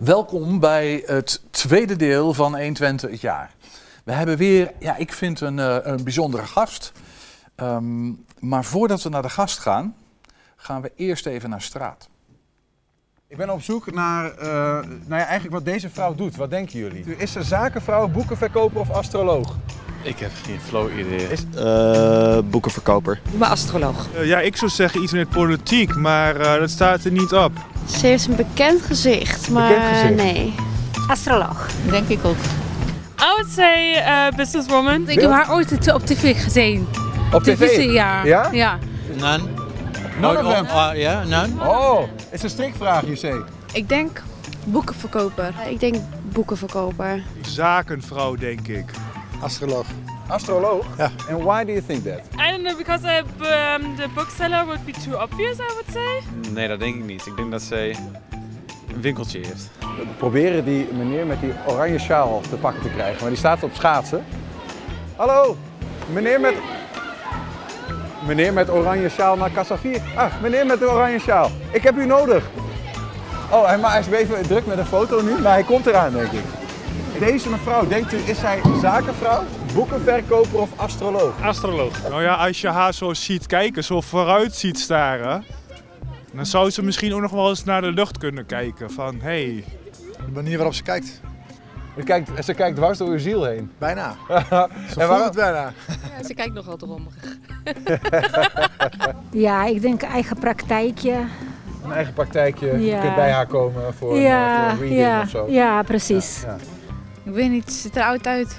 Welkom bij het tweede deel van 120 het jaar. We hebben weer, ja, ik vind een, uh, een bijzondere gast. Um, maar voordat we naar de gast gaan, gaan we eerst even naar straat. Ik ben op zoek naar, uh, nou ja, eigenlijk wat deze vrouw doet. Wat denken jullie? Is ze zakenvrouw, boekenverkoper of astroloog? Ik heb geen flow idee. Is... Uh, boekenverkoper. Maar astroloog. Uh, ja, ik zou zeggen iets met politiek, maar uh, dat staat er niet op. Ze heeft een bekend gezicht, maar bekend gezicht. nee. Astroloog. Denk ik ook. I would say uh, businesswoman. Ik heb haar ooit op tv gezien. Op tv? TV, ja. Ja? ja. None. None of them? Ja, yeah, none. Oh, het is een strikvraag, je zegt. Ik denk boekenverkoper. Ik denk boekenverkoper. Zakenvrouw, denk ik. Astroloog. Astroloog? Ja. And why do you think that? I don't know, because I, um, the bookseller would be too obvious, I would say. Nee, dat denk ik niet. Ik denk dat zij een winkeltje heeft. We proberen die meneer met die oranje sjaal te pakken te krijgen, maar die staat op schaatsen. Hallo, meneer met... Meneer met oranje sjaal naar kassa 4. Ah, meneer met de oranje sjaal. Ik heb u nodig. Oh, hij, maar hij is even druk met een foto nu, maar hij komt eraan, denk ik. Deze mevrouw, denkt u, is zij zakenvrouw, boekenverkoper of astroloog? Astroloog. Nou ja, als je haar zo ziet kijken, zo vooruit ziet staren, dan zou ze misschien ook nog wel eens naar de lucht kunnen kijken. Van, hé... Hey. De manier waarop ze kijkt. Ze kijkt, ze kijkt dwars door uw ziel heen. Bijna. Ze voelt het bijna. Ja, ze kijkt nogal dromerig. ja, ik denk eigen praktijkje. Een eigen praktijkje. Ja. Je kunt bij haar komen voor, ja, een, voor een reading ja, of zo. Ja, precies. Ik weet niet, ze ziet er oud uit.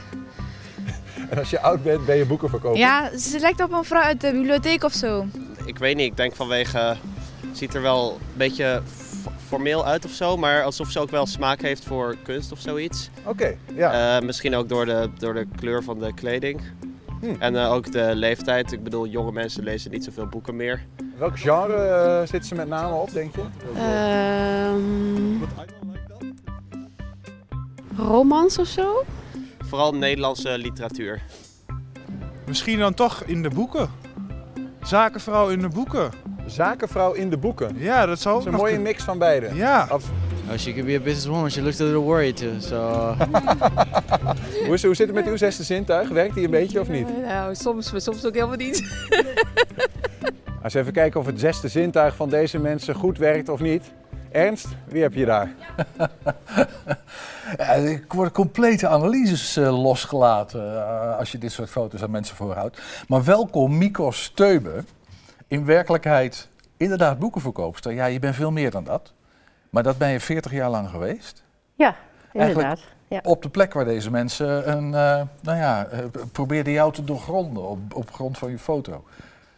En als je oud bent, ben je boekenverkoper? Ja, ze lijkt op een vrouw uit de bibliotheek of zo. Ik weet niet, ik denk vanwege... Ziet er wel een beetje formeel uit of zo, maar alsof ze ook wel smaak heeft voor kunst of zoiets. Oké, okay, ja. Uh, misschien ook door de, door de kleur van de kleding. Hmm. En uh, ook de leeftijd. Ik bedoel, jonge mensen lezen niet zoveel boeken meer. Welk genre uh, zit ze met name op, denk je? Um, romans of zo? Vooral Nederlandse literatuur. Misschien dan toch in de boeken. Zakenvrouw in de boeken. Zakenvrouw in de boeken? Ja, dat zou ook Dat is een mooie mix van beide. Ja. Of... Oh, she could be a businesswoman. She looks a little worried too. So. hoe, is, hoe zit het met uw zesde zintuig? Werkt die een beetje of niet? Nou, soms, maar soms ook helemaal niet. Als we even kijken of het zesde zintuig van deze mensen goed werkt of niet. Ernst, wie heb je daar? ja, er worden complete analyses uh, losgelaten uh, als je dit soort foto's aan mensen voorhoudt. Maar welkom Mikos Steube. In werkelijkheid inderdaad boekenverkoopster. Ja, je bent veel meer dan dat. Maar dat ben je 40 jaar lang geweest? Ja, inderdaad. Ja. Op de plek waar deze mensen een, uh, nou ja, probeerden jou te doorgronden op, op grond van je foto.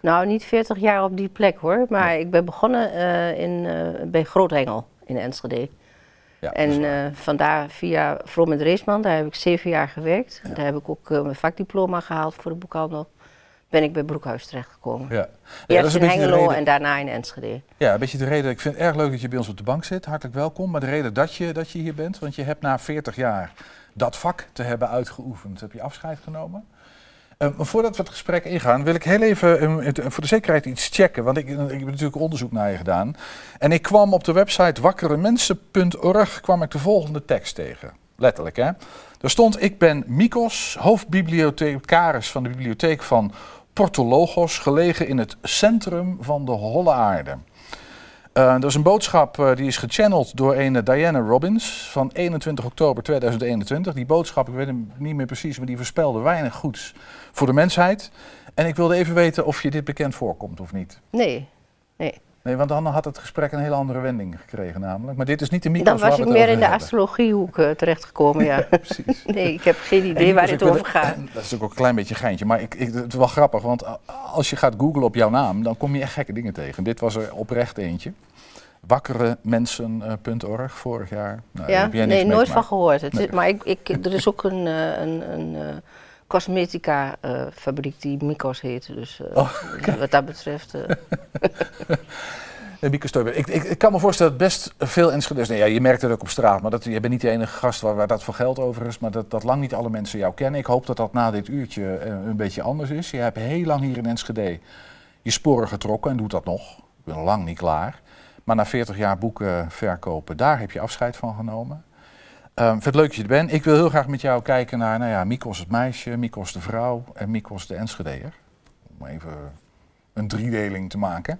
Nou, niet 40 jaar op die plek hoor. Maar ik ben begonnen uh, in, uh, bij Groothengel in Enschede. Ja, en uh, vandaar via Vroom en Dreesman, daar heb ik zeven jaar gewerkt. Ja. Daar heb ik ook mijn vakdiploma gehaald voor de boekhandel. Ben ik bij Broekhuis terechtgekomen. Ja. Eerst in Hengelo en daarna in Enschede. Ja, een beetje de reden. Ik vind het erg leuk dat je bij ons op de bank zit. Hartelijk welkom. Maar de reden dat je, dat je hier bent, want je hebt na 40 jaar dat vak te hebben uitgeoefend, heb je afscheid genomen. Maar voordat we het gesprek ingaan, wil ik heel even um, het, voor de zekerheid iets checken. Want ik, ik heb natuurlijk onderzoek naar je gedaan. En ik kwam op de website wakkeremensen.org kwam ik de volgende tekst tegen. Letterlijk, hè. Daar stond, ik ben Mikos, hoofdbibliothecaris van de bibliotheek van Portologos, gelegen in het centrum van de Holle Aarde. Uh, dat is een boodschap uh, die is gechanneld door een Diana Robbins van 21 oktober 2021. Die boodschap, ik weet hem niet meer precies, maar die voorspelde weinig goeds voor de mensheid. En ik wilde even weten of je dit bekend voorkomt of niet. Nee, nee. Nee, want dan had het gesprek een hele andere wending gekregen namelijk. Maar dit is niet de micro. Dan was ik meer in de astrologiehoek uh, terechtgekomen, ja. Precies. nee, ik heb geen idee waar dit over gaat. Dat is natuurlijk ook een klein beetje geintje. Maar ik, ik, het is wel grappig, want als je gaat googlen op jouw naam, dan kom je echt gekke dingen tegen. Dit was er oprecht eentje. Wakkeremensen.org vorig jaar. Nou, ja, nee, nooit van gehoord. Het nee. is, maar ik, ik, er is ook een, een, een, een cosmetica uh, fabriek die Mikos heet. Dus uh, oh, okay. wat dat betreft. Uh. Stoiber. Ik, ik, ik, kan me voorstellen dat best veel Enschede's... Nee, ja, je merkt het ook op straat, maar dat, je bent niet de enige gast waar, waar dat voor geld over is. Maar dat, dat lang niet alle mensen jou kennen. Ik hoop dat dat na dit uurtje een beetje anders is. Je hebt heel lang hier in Enschede je sporen getrokken en doet dat nog. Ik ben lang niet klaar. Maar na 40 jaar boeken verkopen, daar heb je afscheid van genomen. Um, vind het leuk dat je er bent. Ik wil heel graag met jou kijken naar nou ja, Mikos het meisje, Mikos de vrouw en Mikos de Enschedeer. Om even een driedeling te maken.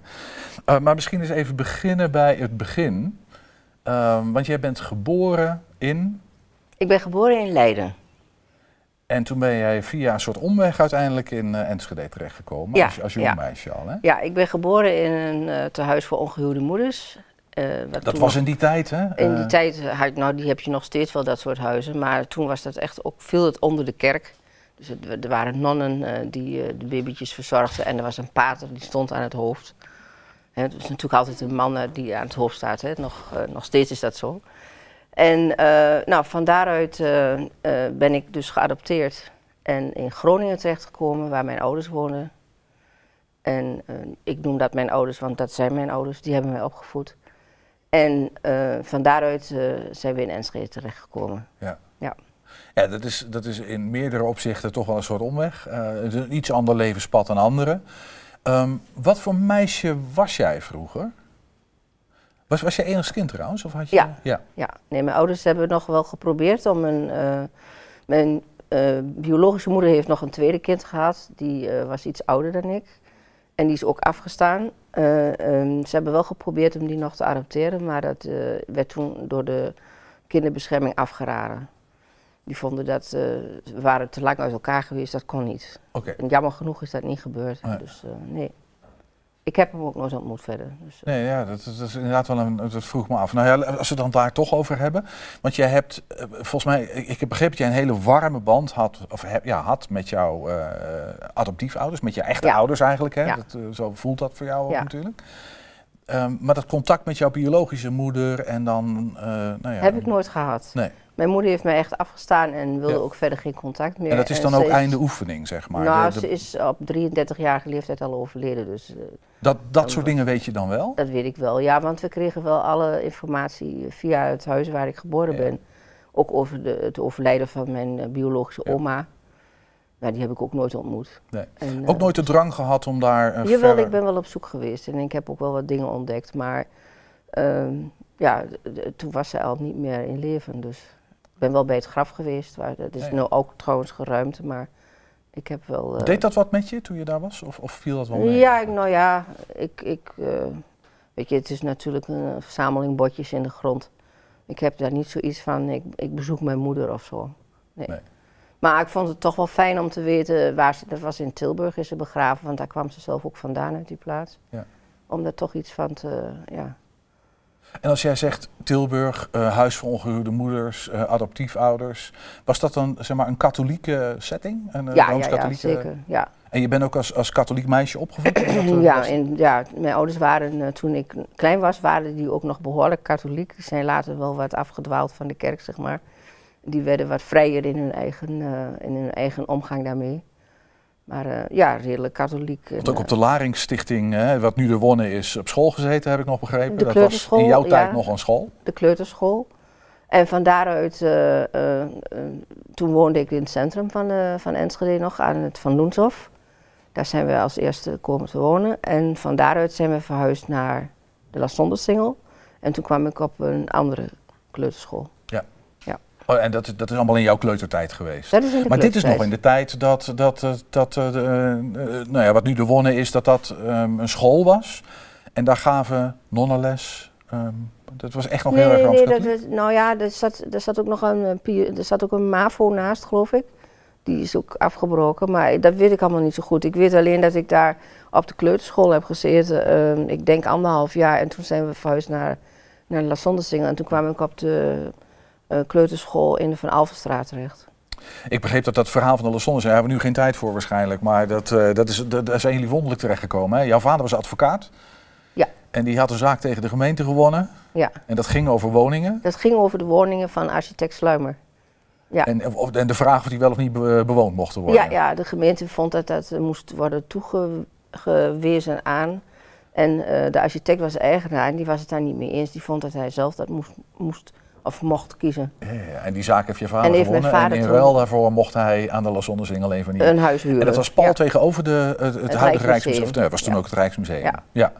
Uh, maar misschien eens even beginnen bij het begin. Um, want jij bent geboren in... Ik ben geboren in Leiden. En toen ben jij via een soort omweg uiteindelijk in uh, Enschede terechtgekomen, ja, als, als jong ja. meisje al, hè? Ja, ik ben geboren in een uh, tehuis voor ongehuwde moeders. Uh, dat was in die tijd, hè? In die tijd, nou die heb je nog steeds wel, dat soort huizen. Maar toen was dat echt ook, viel het onder de kerk. Dus het, er waren nonnen die de babytjes verzorgden en er was een pater die stond aan het hoofd. Hè, het is natuurlijk altijd een man die aan het hoofd staat, hè? Nog, nog steeds is dat zo. En nou, van daaruit ben ik dus geadopteerd en in Groningen terechtgekomen, waar mijn ouders wonen. En ik noem dat mijn ouders, want dat zijn mijn ouders, die hebben mij opgevoed. En van daaruit zijn we in Enschede terechtgekomen. Ja. Ja. Ja, dat is, dat is in meerdere opzichten toch wel een soort omweg. het is een iets ander levenspad dan anderen. Um, wat voor meisje was jij vroeger? Was, was je enigst kind trouwens? Of had je... ja. ja. ja. Nee, mijn ouders hebben nog wel geprobeerd om een... Uh, mijn uh, biologische moeder heeft nog een tweede kind gehad. Die uh, was iets ouder dan ik. En die is ook afgestaan. Um, ze hebben wel geprobeerd om die nog te adopteren. Maar dat werd toen door de kinderbescherming afgeraden. Die vonden dat... we waren te lang uit elkaar geweest, dat kon niet. Okay. En jammer genoeg is dat niet gebeurd. Nee. Dus nee. Ik heb hem ook nooit ontmoet verder. Dus, uh. Nee, ja, dat, dat, is inderdaad wel een. Dat vroeg me af. Nou ja, als we dan daar toch over hebben. Want jij hebt, uh, volgens mij, ik, heb begrepen dat jij een hele warme band had, of heb, ja, had met jouw uh, adoptiefouders, met je echte ja. ouders eigenlijk. Hè? Ja. Dat, zo voelt dat voor jou ook natuurlijk. Um, maar dat contact met jouw biologische moeder en dan. nou ja, heb ik nooit gehad. Nee. Mijn moeder heeft mij echt afgestaan en wilde Ja. ook verder geen contact meer. En dat is dan ook is- einde oefening, zeg maar. nou, De- de- ze is op 33-jarige leeftijd al overleden, dus eh, dat dat soort dingen weet je dan wel? dat weet ik wel. Ja, want we kregen wel alle informatie via het huis waar ik geboren Ja. ben. Ook over de, het overlijden van mijn eh, biologische Ja. oma. Maar die heb ik ook nooit ontmoet. Nee. En, Ook eh, nooit de drang gehad om daar. Uh, Jawel, verder- ik ben wel op zoek geweest en ik heb ook wel wat dingen ontdekt. Maar ehm, ja, toen was ze al niet meer in leven. Dus ik ben wel bij het graf geweest. Waar, dat is nu ook trouwens geruimd, maar ik heb wel... eh, Deed dat wat met je toen je daar was? Of, of viel dat wel mee? Ja, ik, nou ja, ik, ik, eh, weet je, het is natuurlijk een verzameling botjes in de grond. Ik heb daar niet zoiets van, ik, ik bezoek mijn moeder of zo. Nee. Nee. Maar ik vond het toch wel fijn om te weten waar ze, dat was in Tilburg is ze begraven, want daar kwam ze zelf ook vandaan uit die plaats. Ja. Om daar toch iets van te, ja. En als jij zegt Tilburg, eh, huis voor ongehuwde moeders, eh, adoptiefouders, was dat dan zeg maar een katholieke setting? Een, eh, Ja, ja, ja, zeker, ja. En je bent ook als, als katholiek meisje opgevoed? Ja, was- en, ja, mijn ouders waren, toen ik klein was, waren die ook nog behoorlijk katholiek. Die zijn later wel wat afgedwaald van de kerk, zeg maar. Die werden wat vrijer in hun eigen, in hun eigen omgang daarmee. Maar eh, ja, redelijk katholiek. Want ook op de Laringsstichting, hè, wat nu de Wonnen is, op school gezeten, heb ik nog begrepen. De dat was in jouw tijd ja. nog een school. de kleuterschool. En van daaruit, eh, eh, eh, toen woonde ik in het centrum van, eh, van Enschede nog, aan het Van Loenshof. Daar zijn we als eerste komen te wonen. En van daaruit zijn we verhuisd naar de La Sondersingel. En toen kwam ik op een andere kleuterschool. Oh, en dat, is- dat is allemaal in jouw kleutertijd geweest. Dat is in de Maar dit is nog in de tijd dat, dat, eh, dat eh, eh, nou ja, wat nu de Wonnen is, dat dat ehm, een school was. En daar gaven nonnenles. ehm, dat was echt nog heel erg Nee, nee, dat, nou ja, er zat, er zat ook nog een, er zat ook een MAVO naast, geloof ik. Die is ook afgebroken, maar dat weet ik allemaal niet zo goed. Ik weet alleen dat ik daar op de kleuterschool heb gezeten. ehm, ik denk anderhalf jaar en toen zijn we verhuisd naar, naar La Sondersingel. En toen kwam ik op de kleuterschool in de Van Alphenstraat terecht. Ik begreep dat dat verhaal van de Lassondes, daar hebben we nu geen tijd voor waarschijnlijk, maar dat, eh, dat is, dat, daar zijn jullie wonderlijk terechtgekomen. Hè? Jouw vader was advocaat. Ja. En die had een zaak tegen de gemeente gewonnen. Ja, En dat ging over woningen. dat ging over de woningen van architect Sluimer. Ja. En, of, en de vraag of die wel of niet be- bewoond mochten worden. Ja, ja, de gemeente vond dat dat eh, moest worden toegewezen aan. En eh, de architect was eigenaar en die was het daar niet mee eens. Die vond dat hij zelf dat moest, moest Of mocht kiezen. Ja, en die zaak heeft je En vader gewonnen. vader en in ruil daarvoor mocht hij aan de Lassondersingel een van die... Een huis huren. En dat was pal Ja. tegenover de, het, het, Het huidige Rijksmuseum. Of, nee, was toen Ja. ook het Rijksmuseum. Ja.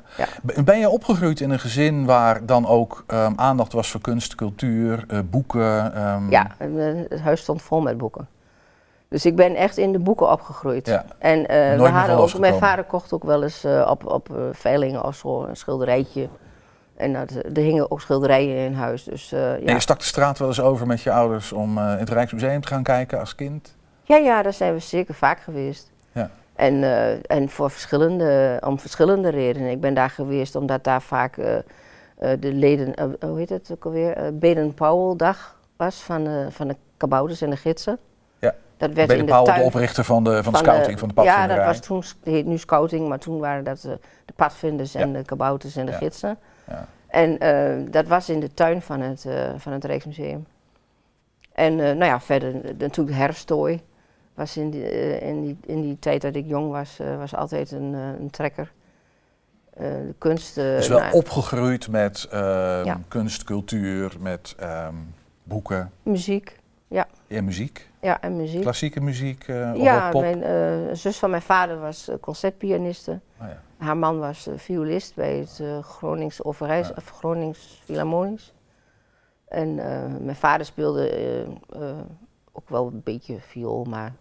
Ben- je opgegroeid in een gezin waar dan ook ehm, aandacht was voor kunst, cultuur, eh, boeken? ehm, Ja, en, eh, het huis stond vol met boeken. Dus ik ben echt in de boeken opgegroeid. Ja. En eh, we hadden ook, mijn vader kocht ook wel eens op, op veilingen of zo een schilderijtje. En dat, er hingen ook schilderijen in huis. Dus, eh, En ja. je stak de straat wel eens over met je ouders om eh, in het Rijksmuseum te gaan kijken als kind? ja, ja, daar zijn we zeker vaak geweest. Ja. En, eh, en voor verschillende, om verschillende redenen. Ik ben daar geweest omdat daar vaak de leden, hoe heet het ook alweer, Baden-Powell-dag was van, van de kabouters en de gidsen. Ja. Dat werd in de de oprichter van de, van de scouting, van de Ja, padvinderij. dat was toen, heet nu scouting, maar toen waren dat de padvinders en Ja. de kabouters en de Ja. gidsen. Ja. En eh, dat was in de tuin van het, eh, van het Rijksmuseum. En eh, nou ja, verder natuurlijk herfsttooi. Was in die, in, die, in die tijd dat ik jong was, was altijd een, een trekker. De kunst. Dus wel nou, opgegroeid met ehm, Ja. kunst, cultuur, met ehm, boeken Muziek. Ja, en muziek. Ja, en muziek. Klassieke muziek eh, of ja, pop? mijn eh, zus van mijn vader was eh, concertpianiste. Oh ja. Haar man was violist bij het Gronings Overijs, Ja. of Gronings Philharmonisch. En mijn vader speelde ook wel een beetje viool, maar,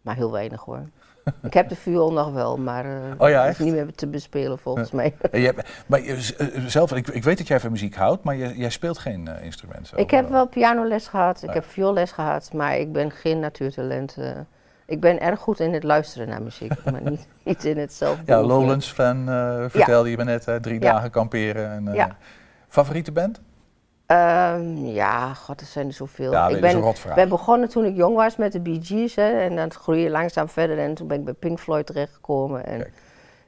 maar heel weinig hoor. ik heb de viool nog wel, maar eh Oh ja, is niet meer te bespelen volgens mij. Je hebt- maar eh, zelf, ik, ik weet dat jij van muziek houdt, maar je, jij speelt geen eh, instrument. zo, ik heb wel pianoles gehad, ik heb vioolles gehad, maar ik ben geen natuurtalent. ik ben erg goed in het luisteren naar muziek, maar niet, niet in het zelf Ja. Lowlands fan vertelde je me net, drie dagen kamperen. En. Favoriete band? Ehm, ja, god, er zijn er zoveel. Ja, ik ben, ben begonnen toen ik jong was met de Bee Gees. Hè, en dan groei je langzaam verder. En toen ben ik bij Pink Floyd terechtgekomen. En Kijk.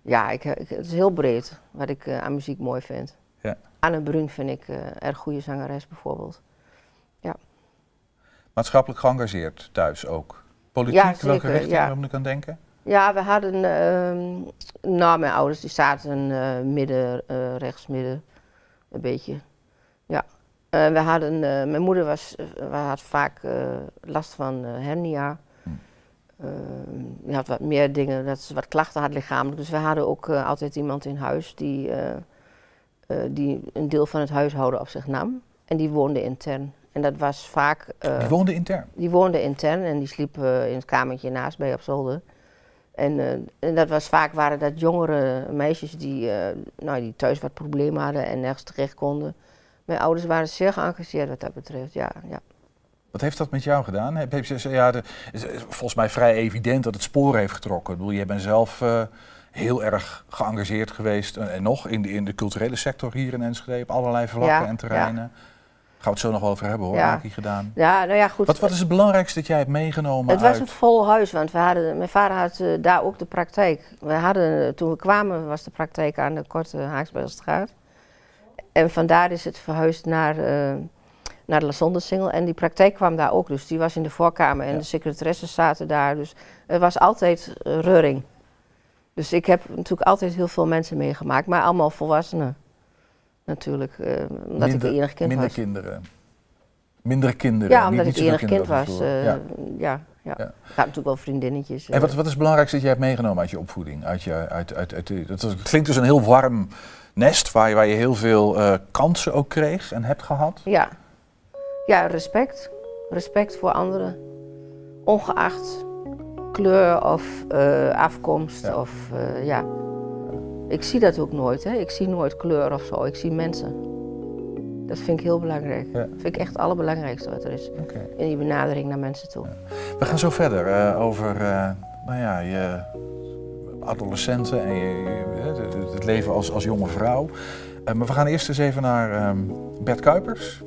ja, ik, ik- het is heel breed wat ik eh, aan muziek mooi vind. Ja. Anne Brun vind ik eh erg goede zangeres bijvoorbeeld. Maatschappelijk geëngageerd thuis ook. Politiek, Ja, welke richting ja. moet ik aan denken? Ja, we hadden, ehm nou mijn ouders die zaten eh, midden, rechts midden, een beetje. Eh, we hadden, eh, mijn moeder was, eh, had vaak last van hernia. Hm. Ehm, die had wat meer dingen, dat ze wat klachten had lichamelijk. Dus we hadden ook altijd iemand in huis die, die een deel van het huishouden op zich nam. En die woonde intern. En dat was vaak... Die woonde intern. die woonde intern en die sliep in het kamertje naast bij op zolder. En, en dat was vaak waren dat jongere meisjes die, nou, die thuis wat problemen hadden en nergens terecht konden. Mijn ouders waren zeer geëngageerd wat dat betreft, ja. ja. Wat heeft dat met jou gedaan? Heb, je, ja, de, volgens mij vrij evident dat het sporen heeft getrokken. Ik bedoel, je bent zelf eh, heel erg geëngageerd geweest en, en nog in de, in de culturele sector hier in Enschede op allerlei vlakken Ja, en terreinen. Gaan we het zo nog wel over hebben hoor, Ja. Gedaan. Ja, nou ja, goed. Wat, wat is het belangrijkste dat jij hebt meegenomen Het was een vol huis, want we hadden, mijn vader had eh, daar ook de praktijk. We hadden, eh, toen we kwamen was de praktijk aan de Korte Haaksbergstraat. En vandaar is het verhuisd naar, eh naar de Lasondersingel. En die praktijk kwam daar ook, dus die was in de voorkamer en Ja. de secretaresses zaten daar. Dus er was altijd eh, reuring. Dus ik heb natuurlijk altijd heel veel mensen meegemaakt, maar allemaal volwassenen. Natuurlijk, eh, omdat ik de enige kind minder was. kinderen. Mindere kinderen. Ja, omdat niet ik zoveel enige kind was. eh, Ja. ja. Ja, Ja. Ik had natuurlijk wel vriendinnetjes. En wat, wat is het belangrijkste dat jij hebt meegenomen uit je opvoeding? Uit je, uit, uit, uit, dat klinkt dus een heel warm nest waar je, waar je heel veel eh, kansen ook kreeg en hebt gehad. Ja. ja, respect. Respect voor anderen. Ongeacht kleur of eh, afkomst. Ja. Of, eh, ja. Ik zie dat ook nooit. Hè. Ik zie nooit kleur of zo. Ik zie mensen. Dat vind ik heel belangrijk. Ja. Dat vind ik echt het allerbelangrijkste wat er is. In die benadering naar mensen toe. We gaan zo verder over nou ja, je adolescenten en je, je- het- leven als, als jonge vrouw. Eh, maar we gaan eerst eens even naar ehm, Bert Kuipers,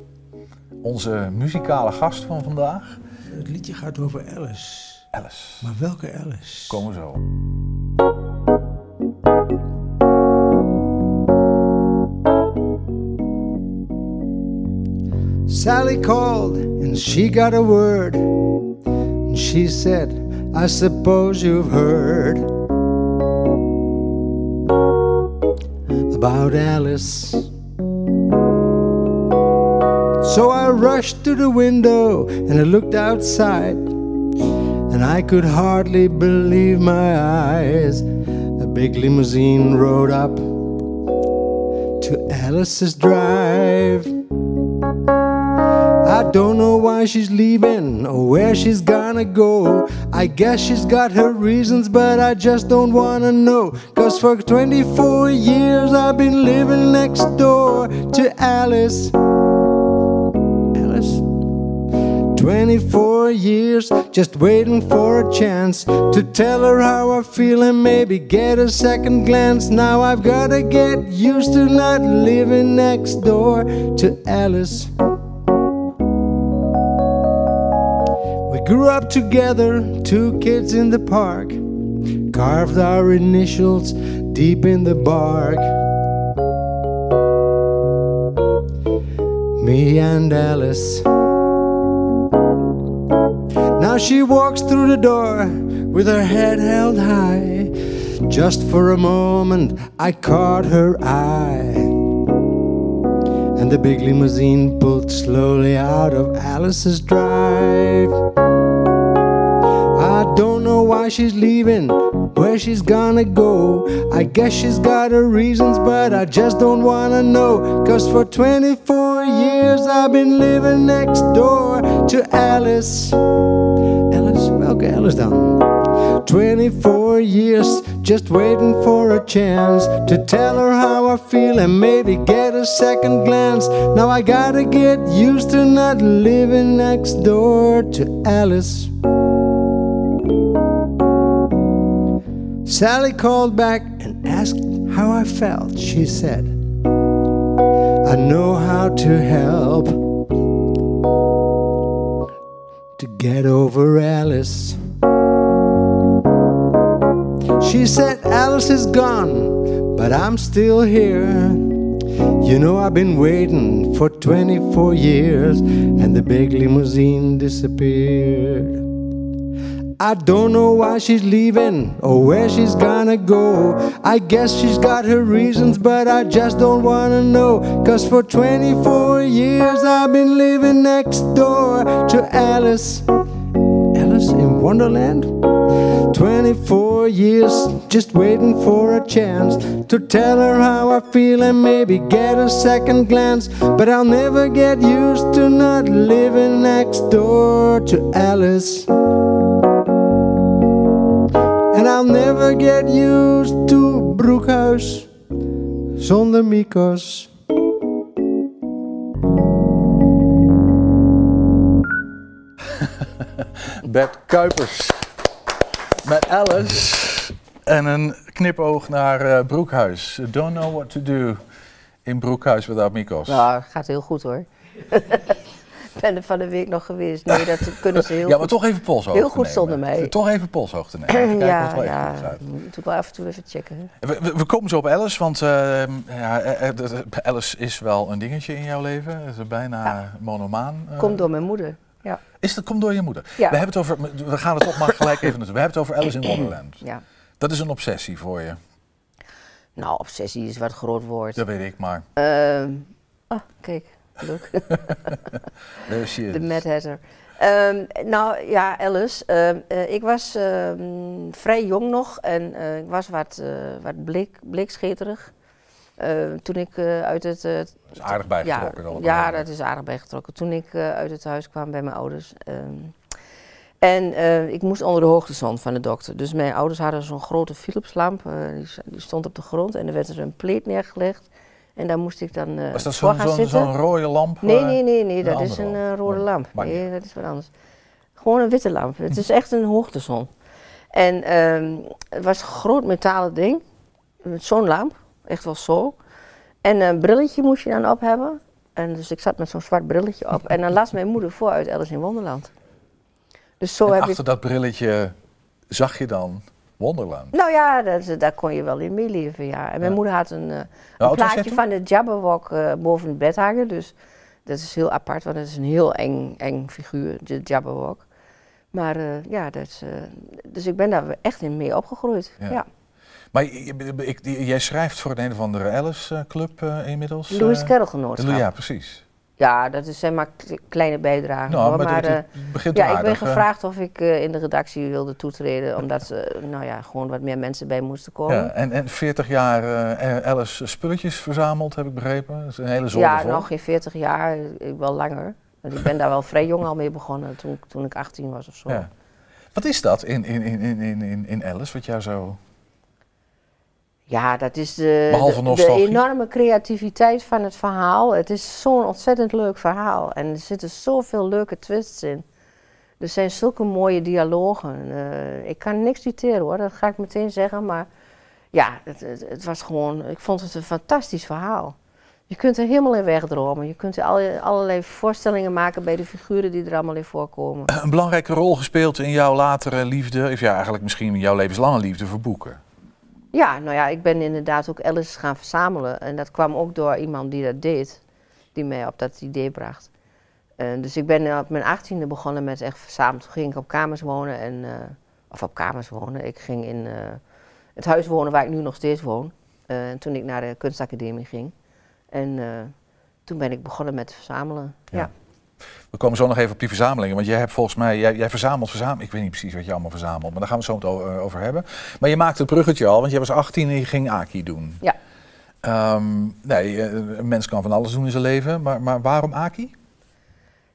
onze muzikale gast van vandaag. Het liedje gaat over Alice. Alice. Maar welke Alice? Komen we zo. Sally called and she got a word. And she said, I suppose you've heard about Alice. So I rushed to the window and I looked outside. And I could hardly believe my eyes. A big limousine rode up to Alice's drive. I don't know why she's leaving or where she's gonna go. I guess she's got her reasons, but I just don't wanna know. Cause for 24 years I've been living next door to Alice. Alice? 24 years just waiting for a chance to tell her how I feel and maybe get a second glance. Now I've gotta get used to not living next door to Alice. Grew up together, two kids in the park, carved our initials deep in the bark. Me and Alice. Now she walks through the door with her head held high. Just for a moment, I caught her eye. And the big limousine pulled slowly out of Alice's drive. Why she's leaving, where she's gonna go. I guess she's got her reasons, but I just don't wanna know. Cause for 24 years I've been living next door to Alice. Alice, welke Alice dan? 24 years just waiting for a chance to tell her how I feel and maybe get a second glance. Now I gotta get used to not living next door to Alice. Sally called back and asked how I felt. She said, I know how to help to get over Alice. She said, Alice is gone, but I'm still here. You know, I've been waiting for 24 years, and the big limousine disappeared. I don't know why she's leaving or where she's gonna go. I guess she's got her reasons, but I just don't wanna know. Cause for 24 years I've been living next door to Alice. Alice in Wonderland? 24 years just waiting for a chance to tell her how I feel and maybe get a second glance. But I'll never get used to not living next door to Alice. And I'll never get used to Broekhuis zonder Mikos. Bert Kuipers met Alice en een knipoog naar eh, Broekhuis. Don't know what to do in Broekhuis without Mikos. Nou, gaat heel goed hoor. Ik ben er van de week nog geweest. Nee, dat kunnen ze heel ja, maar goed. toch even polshoogte Heel goed nemen. zonder mij. Toch even polshoogte nemen. Even kijken ja, wat ja. Moet ik wel af en toe even checken. We, we- we komen zo op Alice, want eh, ja, eh, eh, dat- Alice is wel een dingetje in jouw leven. Het is bijna monomaan. eh. Komt door mijn moeder. Ja. Is dat komt door je moeder? Ja. We, hebben het over, we gaan het toch maar gelijk even naartoe. We hebben het over Alice in Wonderland. ja. Dat is een obsessie voor je. Nou, obsessie is wat groot woord. Dat weet ik maar. Ehm, ah, kijk, leuk. There she is. De Mad Hatter. Ehm, nou ja, Alice, ehm, eh, ik was ehm, vrij jong nog en eh, ik was wat, eh wat blik, blikscheterig. Toen ik uit het... Dat is aardig bijgetrokken. ja, dan. ja, dat is aardig bijgetrokken. Toen ik uit het huis kwam bij mijn ouders. en ik moest onder de hoogtezand van de dokter. Dus mijn ouders hadden zo'n grote Philipslamp. die, die stond op de grond en er werd er een pleet neergelegd. En daar moest ik dan eh Was dat zo'n rode lamp? Nee, eh? nee, nee, nee, dat is een eh, rode lamp. Nee, dat is wat anders. Gewoon een witte lamp. Het is echt een hoogtezon. En ehm, het was een groot metalen ding. Met zo'n lamp. Echt wel zo. En een brilletje moest je dan op hebben. En dus ik zat met zo'n zwart brilletje op. En dan las mijn moeder voor uit Alice in Wonderland. Dus zo En heb achter ik... dat brilletje zag je dan Wonderland. Nou ja, dat, daar kon je wel in meeleven, ja. En mijn Ja. moeder had een, eh, een plaatje van de Jabberwock eh, boven het bed hangen. Dus dat is heel apart, want het is een heel eng, eng figuur, de Jabberwock. Maar eh, ja, dat dus ik ben daar echt in mee opgegroeid. Ja. Ja. Maar ik, jij schrijft voor een, een of andere Alice-club inmiddels. Louis eh, Carroll genootschap. Ja, precies. Ja, dat is, zijn maar kleine bijdragen. Nou, hoor. maar Maar, het- eh, het begint ja, ik ben eh. gevraagd of ik eh, in de redactie wilde toetreden, omdat er nou ja, gewoon wat meer mensen bij moesten komen. Ja, en, en 40 jaar eh, Alice spulletjes verzameld, heb ik begrepen. Dat is een hele zolder Ja, nog geen 40 jaar, wel langer. Want ik ben daar wel vrij jong al mee begonnen, toen, ik- toen ik 18 was of zo. Ja. Wat is dat in, in, in, in, in, in- in Alice, wat jou zo... Ja, dat is de, de, enorme creativiteit van het verhaal. Het is zo'n ontzettend leuk verhaal. En er zitten zoveel leuke twists in. Er zijn zulke mooie dialogen. Eh, ik kan niks citeren hoor, dat ga ik meteen zeggen. Maar ja, het, het, het was gewoon, ik vond het een fantastisch verhaal. Je kunt er helemaal in wegdromen. Je kunt er alle- allerlei voorstellingen maken bij de figuren die er allemaal in voorkomen. Een belangrijke rol gespeeld in jouw latere liefde, of ja, eigenlijk misschien in jouw levenslange liefde voor boeken. Ja, nou ja, ik ben inderdaad ook Alice gaan verzamelen. En dat kwam ook door iemand die dat deed, die mij op dat idee bracht. Eh, dus ik ben op mijn achttiende begonnen met echt verzamelen. Toen ging ik op kamers wonen, en, eh, of op kamers wonen. Ik ging in eh, het huis wonen waar ik nu nog steeds woon. Eh, en toen ik naar de kunstacademie ging. En eh, toen ben ik begonnen met verzamelen. Ja. We komen zo nog even op die verzamelingen, want jij hebt volgens mij, jij, jij verzamelt, verzamelt, ik weet niet precies wat je allemaal verzamelt, maar daar gaan we het zo meteen over, over hebben. Maar je maakte het bruggetje al, want jij was 18 en je ging Aki doen. Ja. Ehm, nee, eh, een mens kan van alles doen in zijn leven, maar, maar waarom Aki?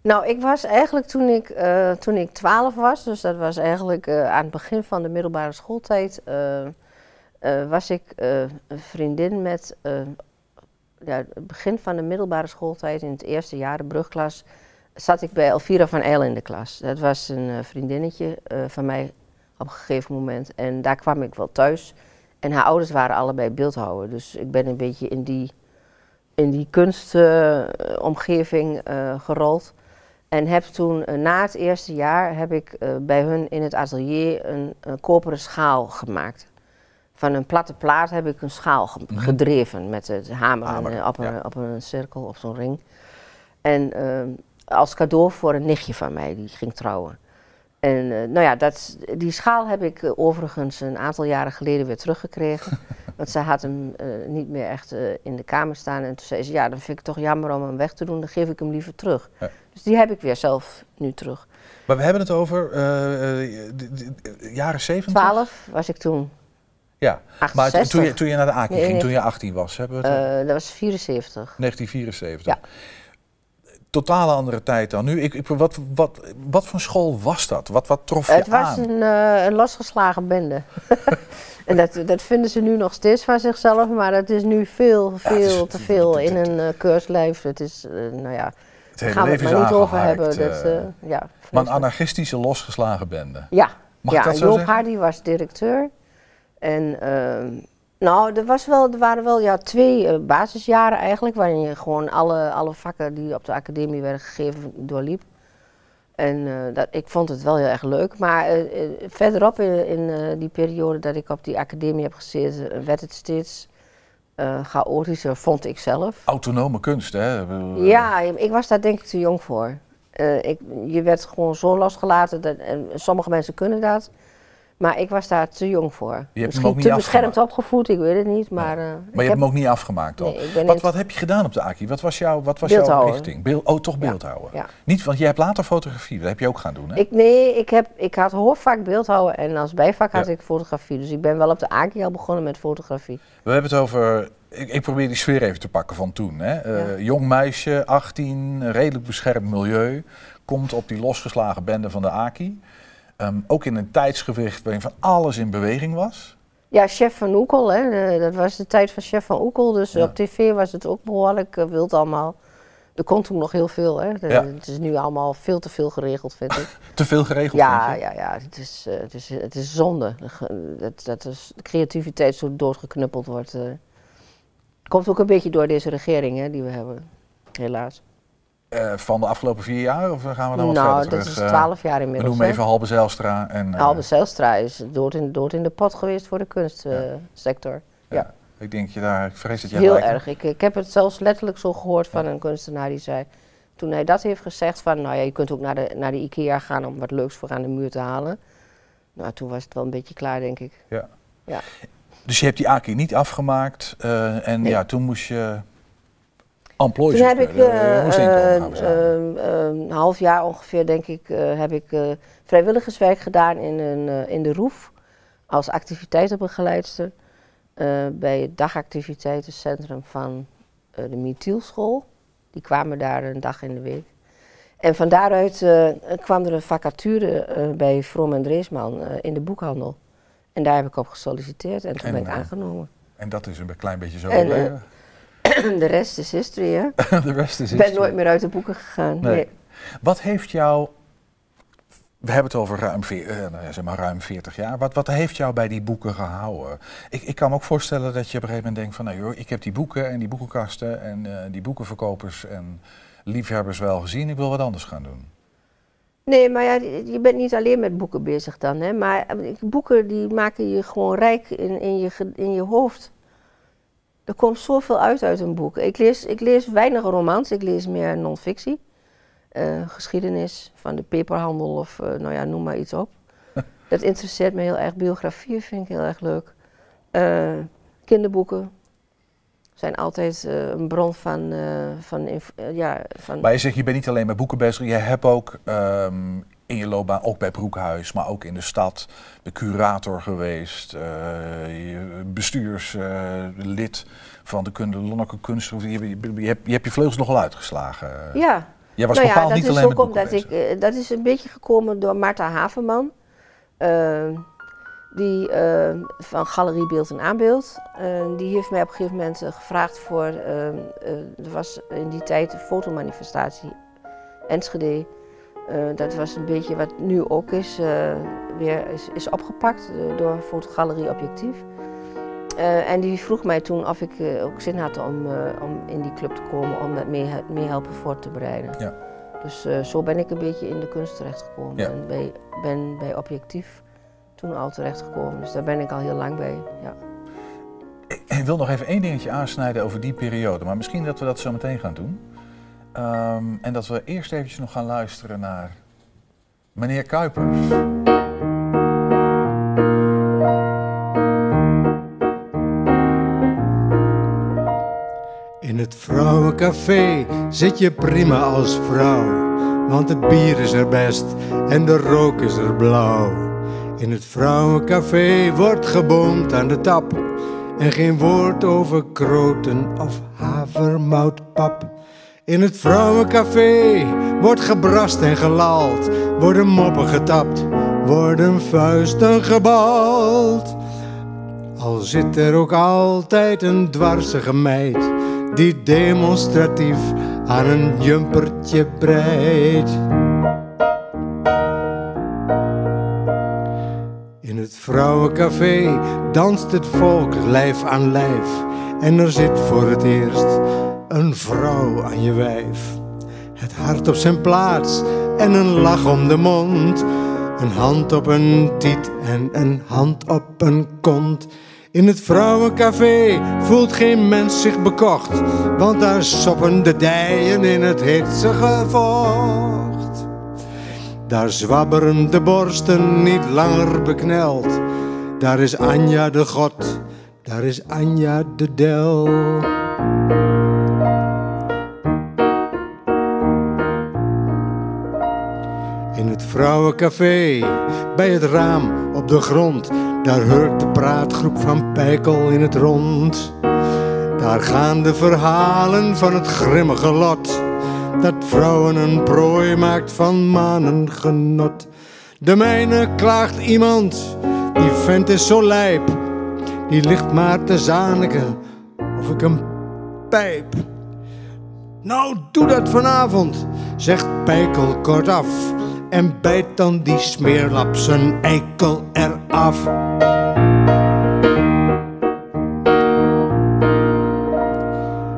Nou, ik was eigenlijk toen ik, eh, toen ik 12 was, dus dat was eigenlijk eh, aan het begin van de middelbare schooltijd, eh, eh, was ik eh, een vriendin met, eh, ja, het begin van de middelbare schooltijd, in het eerste jaar, de brugklas, zat ik bij Elvira van Eyl in de klas. Dat was een eh, vriendinnetje eh, van mij op een gegeven moment. En daar kwam ik wel thuis. En haar ouders waren allebei beeldhouwer. Dus ik ben een beetje in die, in die kunstomgeving eh, gerold. En heb toen, na het eerste jaar, heb ik bij hun in het atelier een, een koperen schaal gemaakt. Van een platte plaat heb ik een schaal ge- Mhm. gedreven met het hamer, Hamer, en, op, ja. een, op een cirkel, op zo'n ring. En ehm, als cadeau voor een nichtje van mij, die ging trouwen. En eh, nou ja, dat, die schaal heb ik eh, overigens een aantal jaren geleden weer teruggekregen. want ze had hem eh, niet meer echt in de kamer staan. En toen zei ze, ja, dan vind ik het toch jammer om hem weg te doen. Dan geef ik hem liever terug. Ja. Dus die heb ik weer zelf nu terug. Maar we hebben het over jaren 70? 12 was ik toen. Ja, maar 68. toen je, toen je naar de Aki Nee, ging, toen je 18 was, hebben we het dat was 74. 1974. Ja. Totale andere tijd dan nu. Ik, ik, wat, wat, wat voor school was dat? Wat, wat trof je Het was aan? een, eh, een losgeslagen bende. en dat, dat vinden ze nu nog steeds van zichzelf, maar dat is nu veel, veel is- te veel in een uh, keurslijf. Het is, eh, nou ja, daar gaan we het maar niet over hebben. Dat, ja, maar een anarchistische, losgeslagen bende. Ja, Mag ik ja dat zo Joop? Hardy was directeur. En ehm, nou, er, was wel, er waren wel ja, twee eh, basisjaren eigenlijk, waarin je gewoon alle, alle vakken die op de academie werden gegeven doorliep. En eh, dat, ik vond het wel heel erg leuk. Maar eh, verderop in, in die periode dat ik op die academie heb gezeten, werd het steeds chaotischer, vond ik zelf. Autonome kunst, hè? Ja, ik was daar denk ik te jong voor. Ik, je werd gewoon zo losgelaten, dat, en sommige mensen kunnen dat. Maar ik was daar te jong voor. hem Misschien ook niet te beschermd opgevoed, ik weet het niet. Maar, eh, Maar je hebt heb- hem ook niet afgemaakt dan. Nee, wat, wat heb je gedaan op de Aki? Wat was, jouw, wat was jouw richting? Beeld, oh, toch beeldhouden. ja. Niet, want jij hebt later fotografie, dat heb je ook gaan doen, hè? Ik, nee, ik, heb, ik had hoofdvak beeldhouden en als bijvak had ik fotografie. Dus ik ben wel op de AKI al begonnen met fotografie. We hebben het over. Ik, ik probeer die sfeer even te pakken van toen. Hè. Eh, Ja. Jong meisje, 18, redelijk beschermd milieu. Komt op die losgeslagen bende van de Aki. Ehm, ook in een tijdsgewicht waarin van alles in beweging was. Ja, chef van Oekel, hè. dat was de tijd van chef van Oekel. Dus Ja. op tv was het ook behoorlijk eh, wild allemaal. Er kon toen nog heel veel. Hè. De- Ja. Het is nu allemaal veel te veel geregeld, vind ik. Te veel geregeld. Ja, vind je? ja, ja. Het is, eh, het is, het is zonde. Dat, dat is, de creativiteit zo doodgeknuppeld wordt. eh. Komt ook een beetje door deze regering hè, die we hebben. Helaas. Eh, van de afgelopen vier jaar? Of gaan we dan wat nou, verder dat terug? is Eh, twaalf jaar We inmiddels. noemen hè. even Halbe Zijlstra. En, eh, Halbe Zijlstra is dood in, dood in de pot geweest voor de kunstsector. ja. Ik denk je daar, ik vrees dat jij Heel erg. Ik, ik heb het zelfs letterlijk zo gehoord van een kunstenaar die zei... Toen hij dat heeft gezegd van, nou ja, je kunt ook naar de, naar de IKEA gaan om wat leuks voor aan de muur te halen. Nou, toen was het wel een beetje klaar, denk ik. Ja. Ja. Dus je hebt die Aki niet afgemaakt. en Nee. ja, toen moest je. Amplooi Toen heb ik eh, eh, eh, een half jaar ongeveer, denk ik, heb ik vrijwilligerswerk gedaan in, een, in de Roef als activiteitenbegeleidster bij het dagactiviteitencentrum van de Mietielschool. Die kwamen daar een dag in de week. En van daaruit eh, kwam er een vacature bij Vroom en Dreesman in de boekhandel. En daar heb ik op gesolliciteerd en toen En, ben ik aangenomen. En dat is een klein beetje zo En. de rest is history, hè? de rest is Ik ben history. nooit meer uit de boeken gegaan. Nee. nee. Wat heeft jou... We hebben het over ruim, veer- eh, nou ja, zeg maar ruim 40 jaar. Wat, wat heeft jou bij die boeken gehouden? Ik, ik kan me ook voorstellen dat je op een gegeven moment denkt van... Nou joh, ik heb die boeken en die boekenkasten en eh, die boekenverkopers en liefhebbers wel gezien. Ik wil wat anders gaan doen. Nee, maar ja, je bent niet alleen met boeken bezig dan. Hè? Maar eh, boeken die maken je gewoon rijk in, in, je, in je hoofd. Er komt zoveel uit uit een boek. Ik lees, ik lees weinig romans, ik lees meer non-fictie. Eh, geschiedenis van de peperhandel of eh, nou ja, noem maar iets op. Dat interesseert me heel erg. Biografieën vind ik heel erg leuk. Eh, kinderboeken zijn altijd een bron van, van, ja, van Maar je zegt, je bent niet alleen met boeken bezig. Je hebt ook ehm, in je loopbaan, ook bij Broekhuis, maar ook in de stad, de curator geweest. je bestuurslid van de kunde Lonneke Kunst. Je, je, je, hebt, je hebt je vleugels nogal uitgeslagen. Ja. Jij was nou ja, bepaald niet is alleen met ook omdat ik, eh, Dat is een beetje gekomen door Marta Haverman. eh, die van Galerie Beeld en Aanbeeld. Die heeft mij op een gegeven moment gevraagd voor... er was in die tijd een fotomanifestatie Enschede. Eh, dat was een beetje wat nu ook is, eh, weer is, is opgepakt eh, door Fotogalerie Objectief. En die vroeg mij toen of ik ook zin had om, om in die club te komen, om dat mee, mee helpen voor te bereiden. Ja. Dus zo ben ik een beetje in de kunst terechtgekomen. Ja. En bij, ben bij Objectief toen al terechtgekomen. Dus daar ben ik al heel lang bij. Ja. Ik wil nog even één dingetje aansnijden over die periode, maar misschien dat we dat zo meteen gaan doen. Ehm, en dat we eerst eventjes nog gaan luisteren naar meneer Kuipers. In het vrouwencafé zit je prima als vrouw. Want het bier is er best en de rook is er blauw. In het vrouwencafé wordt geboomd aan de tap. En geen woord over kroten of havermoutpap. In het vrouwencafé wordt gebrast en gelald. Worden moppen getapt, worden vuisten gebald. Al zit er ook altijd een dwarsige meid die demonstratief aan een jumpertje breidt. In het vrouwencafé danst het volk lijf aan lijf en er zit voor het eerst een vrouw aan je wijf. Het hart op zijn plaats en een lach om de mond. Een hand op een tiet en een hand op een kont. In het vrouwencafé voelt geen mens zich bekocht, want daar soppen de dijen in het hitsige vocht. Daar zwabberen de borsten niet langer bekneld. Daar is Anja de god, daar is Anja de del. In het vrouwencafé, bij het raam op de grond, daar hoort de praatgroep van Pijkel in het rond. Daar gaan de verhalen van het grimmige lot, dat vrouwen een prooi maakt van manengenot. De mijne klaagt iemand, die vent is zo lijp, die ligt maar te zaniken of ik een pijp. Nou, doe dat vanavond, zegt Pijkel kortaf. En bijt dan die smeerlap zijn eikel eraf.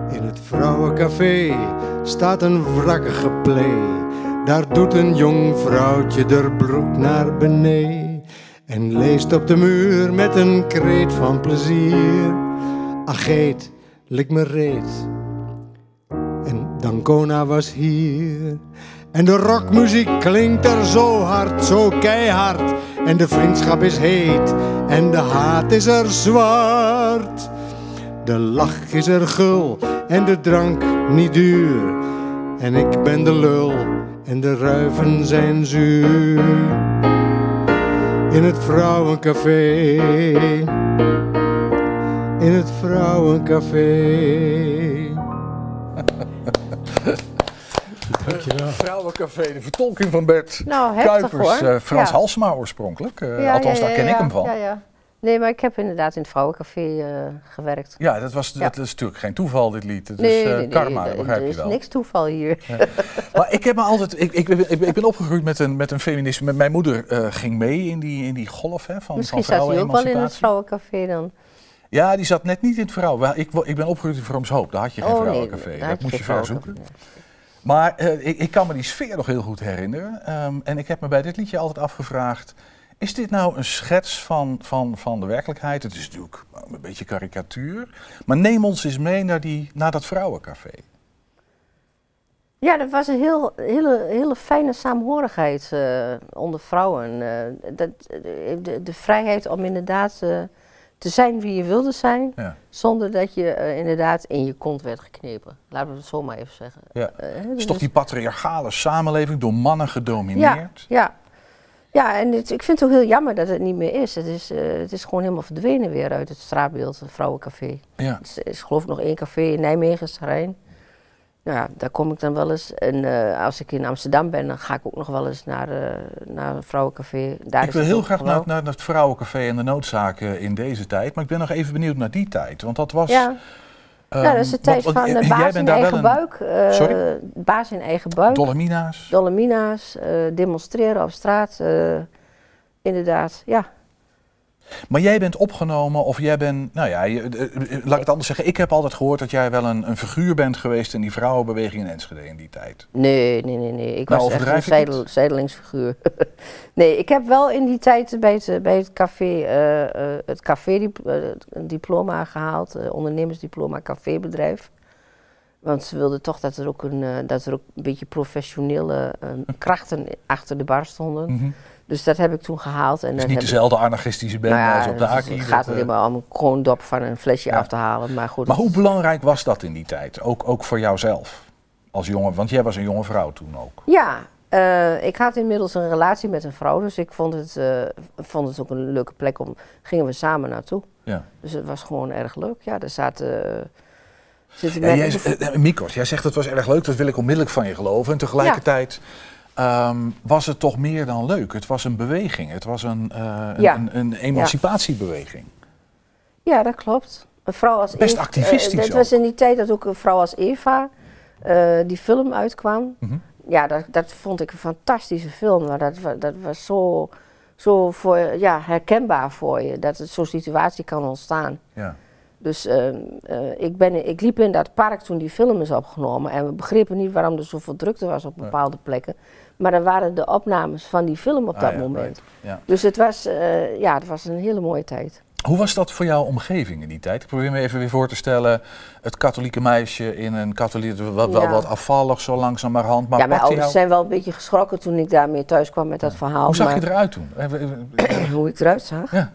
In het vrouwencafé staat een wrakkige play. Daar doet een jong vrouwtje der broek naar beneden. En leest op de muur met een kreet van plezier. Ageet, lik me reet. Dancona was hier. En de rockmuziek klinkt er zo hard, zo keihard. En de vriendschap is heet en de haat is er zwart. De lach is er gul en de drank niet duur. En ik ben de lul en de ruiven zijn zuur. In het vrouwencafé, in het vrouwencafé. Dankjewel. Vrouwencafé, de vertolking van Bert Nou, heftig Kuipers. hoor. eh, Frans Ja. Halsema oorspronkelijk. Eh, Ja, althans, ja, daar ja, ken ik ja, hem van. Ja, ja. Nee, maar ik heb inderdaad in het vrouwencafé eh, gewerkt. Ja, dat, was, Ja. dat is natuurlijk geen toeval, dit lied. Het nee, is eh, nee, nee, karma, dat er- begrijp er je is wel. niks toeval hier. Maar ik heb me altijd, ik, ik, ben- ik, ben- ik ben opgegroeid met een, met een feminist. Met mijn moeder eh, ging mee in die, in die golf hè, van, Misschien van zat hij ook wel in het vrouwencafé dan. Ja, die zat net niet in het vrouw. Wel, Ik, ik ben opgegroeid in Vroomshoop, daar had je geen Oh, vrouwencafé. dat je moest je ver zoeken. Maar eh, ik, ik kan me die sfeer nog heel goed herinneren. Ehm, en ik heb me bij dit liedje altijd afgevraagd... Is dit nou een schets van, van, van de werkelijkheid? Het is natuurlijk een beetje karikatuur. Maar neem ons eens mee naar, die, naar dat vrouwencafé. Ja, dat was een heel, hele, hele fijne saamhorigheid eh, onder vrouwen. Eh, dat, de, de vrijheid om inderdaad te zijn wie je wilde zijn, Ja. zonder dat je eh, inderdaad in je kont werd geknepen. Laten we het zo maar even zeggen. Ja. Eh, hè, Het is dus- toch die patriarchale samenleving door mannen gedomineerd? Ja, ja. ja en het- ik vind het ook heel jammer dat het niet meer is. Het is, eh, het is gewoon helemaal verdwenen weer uit het straatbeeld, het vrouwencafé. Ja. Het is, is geloof ik nog één café in Nijmegen, Scharijn. Nou ja, daar kom ik dan wel eens. En eh, als ik in Amsterdam ben, dan ga ik ook nog wel eens naar, eh, naar een vrouwencafé. Daar ik is wil heel graag naar, naar het vrouwencafé en de noodzaken in deze tijd. Maar ik ben nog even benieuwd naar die tijd. Want dat was... Ja. ehm, ja, dat is de tijd van de baas bent in eigen een- buik. eh, Sorry? Baas in eigen buik. Dolomina's. Dolomina's, eh, demonstreren op straat. eh, inderdaad, ja. Maar jij bent opgenomen of jij bent, nou ja, je- eh, eh, laat ik het anders zeggen. Ik heb altijd gehoord dat jij wel een, een figuur bent geweest in die vrouwenbeweging in Enschede in die tijd. Nee, nee, nee, nee. Ik Nou, was echt een zijdel, zijdelingsfiguur. nee, ik heb wel in die tijd bij het, bij het café, eh, eh, het café eh, een diploma gehaald, eh, ondernemersdiploma cafébedrijf. Want ze wilden toch dat er ook een, eh, dat er ook een beetje professionele eh, krachten achter de bar stonden. Mhm. Dus dat heb ik toen gehaald. En Het is dan niet dezelfde anarchistische band Nou ja, als op de Aki. Het gaat dat, alleen eh, maar om een kroondop van een flesje Ja. af te halen. Maar goed, Maar hoe belangrijk was dat in die tijd? Ook, ook voor jouzelf als jongen, want jij was een jonge vrouw toen ook. Ja, eh, ik had inmiddels een relatie met een vrouw, dus ik vond het, eh, vond het ook een leuke plek om. Gingen we samen naartoe. Ja. Dus het was gewoon erg leuk. Ja, er zaten. eh, zitten Ja, jij, Mikos, jij zegt het was erg leuk, dat wil ik onmiddellijk van je geloven. En tegelijkertijd ehm, was het toch meer dan leuk. Het was een beweging, het was een, eh, een- Ja. een, een emancipatiebeweging. Ja, dat klopt. Een vrouw als Best Eva- activistisch eh, Het ook. was in die tijd dat ook een vrouw als Eva eh, die film uitkwam. Mhm. Ja, dat, dat vond ik een fantastische film. Maar dat, dat was zo, zo voor, ja, herkenbaar voor je, dat het zo'n situatie kan ontstaan. Ja. Dus eh, eh, ik, ben, ik liep in dat park toen die film is opgenomen. En we begrepen niet waarom er zoveel drukte was op bepaalde plekken. Maar dan waren de opnames van die film op Ah, dat ja, moment. right. Ja. Dus het was, eh, ja, het was een hele mooie tijd. Hoe was dat voor jouw omgeving in die tijd? Ik probeer me even weer voor te stellen. Het katholieke meisje in een katholiek, wel, wel Ja. wat afvallig zo langzamerhand. Maar ja, mijn ouders jou- zijn wel een beetje geschrokken toen ik daarmee thuis kwam met dat verhaal. Hoe zag maar- je eruit toen? Hoe ik eruit zag? Ja.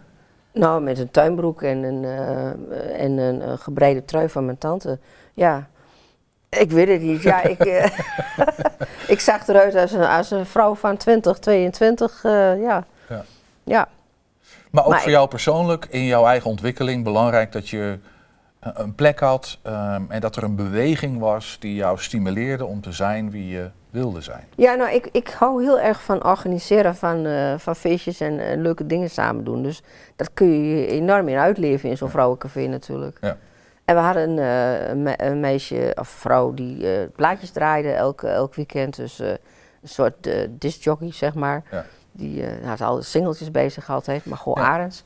Nou, met een tuinbroek en een, eh, en een, eh, gebreide trui van mijn tante. Ja, ik weet het niet. Ja, ik, eh, ik zag eruit als een, als een vrouw van 20, 22. eh, ja. Ja. ja. Maar ook Maar voor jou persoonlijk, in jouw eigen ontwikkeling, belangrijk dat je een plek had ehm, en dat er een beweging was die jou stimuleerde om te zijn wie je wilde zijn. Ja, nou, ik, ik hou heel erg van organiseren van, eh, van feestjes en eh, leuke dingen samen doen. Dus dat kun je enorm in uitleven in zo'n vrouwencafé natuurlijk. Ja. En we hadden eh, een, me- een meisje of vrouw die eh, plaatjes draaide elk, elk weekend. Dus eh, een soort uh, discjockey, zeg maar. Ja. Die eh, had alle singeltjes zich altijd, maar gewoon. Arends.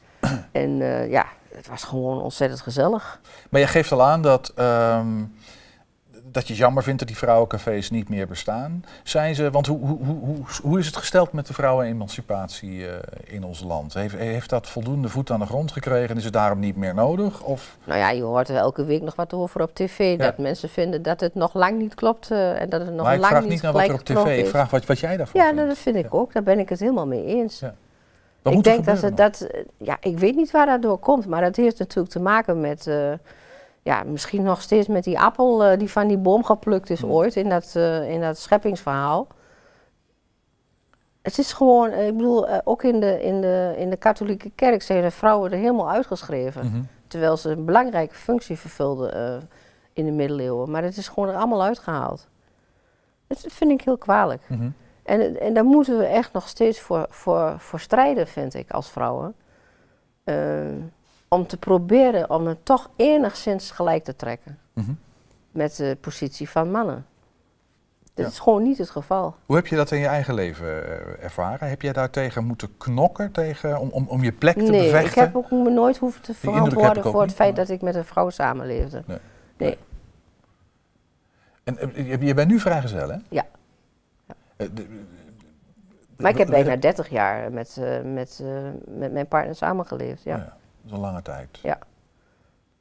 En eh, ja, het was gewoon ontzettend gezellig. Maar je geeft al aan dat, ehm, dat je het jammer vindt dat die vrouwencafés niet meer bestaan. Zijn ze, want hoe, hoe, hoe, hoe, hoe is het gesteld met de vrouwenemancipatie eh, in ons land? Heeft, heeft dat voldoende voet aan de grond gekregen en is het daarom niet meer nodig? Of Nou ja, je hoort er elke week nog wat over op tv. Ja. Dat mensen vinden dat het nog lang niet klopt eh, en dat het nog maar ik lang vraag niet niet naar wat er op tv, ik vraag wat, wat jij daarvan Ja, vindt. nou, dat vind ik ook. Daar ben ik het helemaal mee eens. Wat ik denk dat het dat, eh, ja, ik weet niet waar dat door komt, maar dat heeft natuurlijk te maken met, ja, misschien nog steeds met die appel eh, die van die boom geplukt is Mm. ooit in dat, eh, in dat scheppingsverhaal. Het is gewoon, eh, ik bedoel, ook in de, in, de, in de katholieke kerk zijn de vrouwen er helemaal uitgeschreven. Mhm. Terwijl ze een belangrijke functie vervulden in de middeleeuwen. Maar het is gewoon er allemaal uitgehaald. Dat vind ik heel kwalijk. Mhm. En, en daar moeten we echt nog steeds voor, voor, voor strijden, vind ik, als vrouwen. Eh, om te proberen om het toch enigszins gelijk te trekken Mhm. met de positie van mannen. Dat Ja. is gewoon niet het geval. Hoe heb je dat in je eigen leven eh, ervaren? Heb jij daartegen moeten knokken tegen, om, om, om je plek te nee, bevechten? ik heb ook me nooit hoeven te verantwoorden voor het feit dat ik met een vrouw samenleefde. Nee. Nee. En eh, je- je bent nu vrijgezel, hè? Ja. Eh, de- Maar ik heb bijna 30 jaar met, eh, met, eh, met mijn partner samengeleefd. Ja. Ja, is een lange tijd. Ja.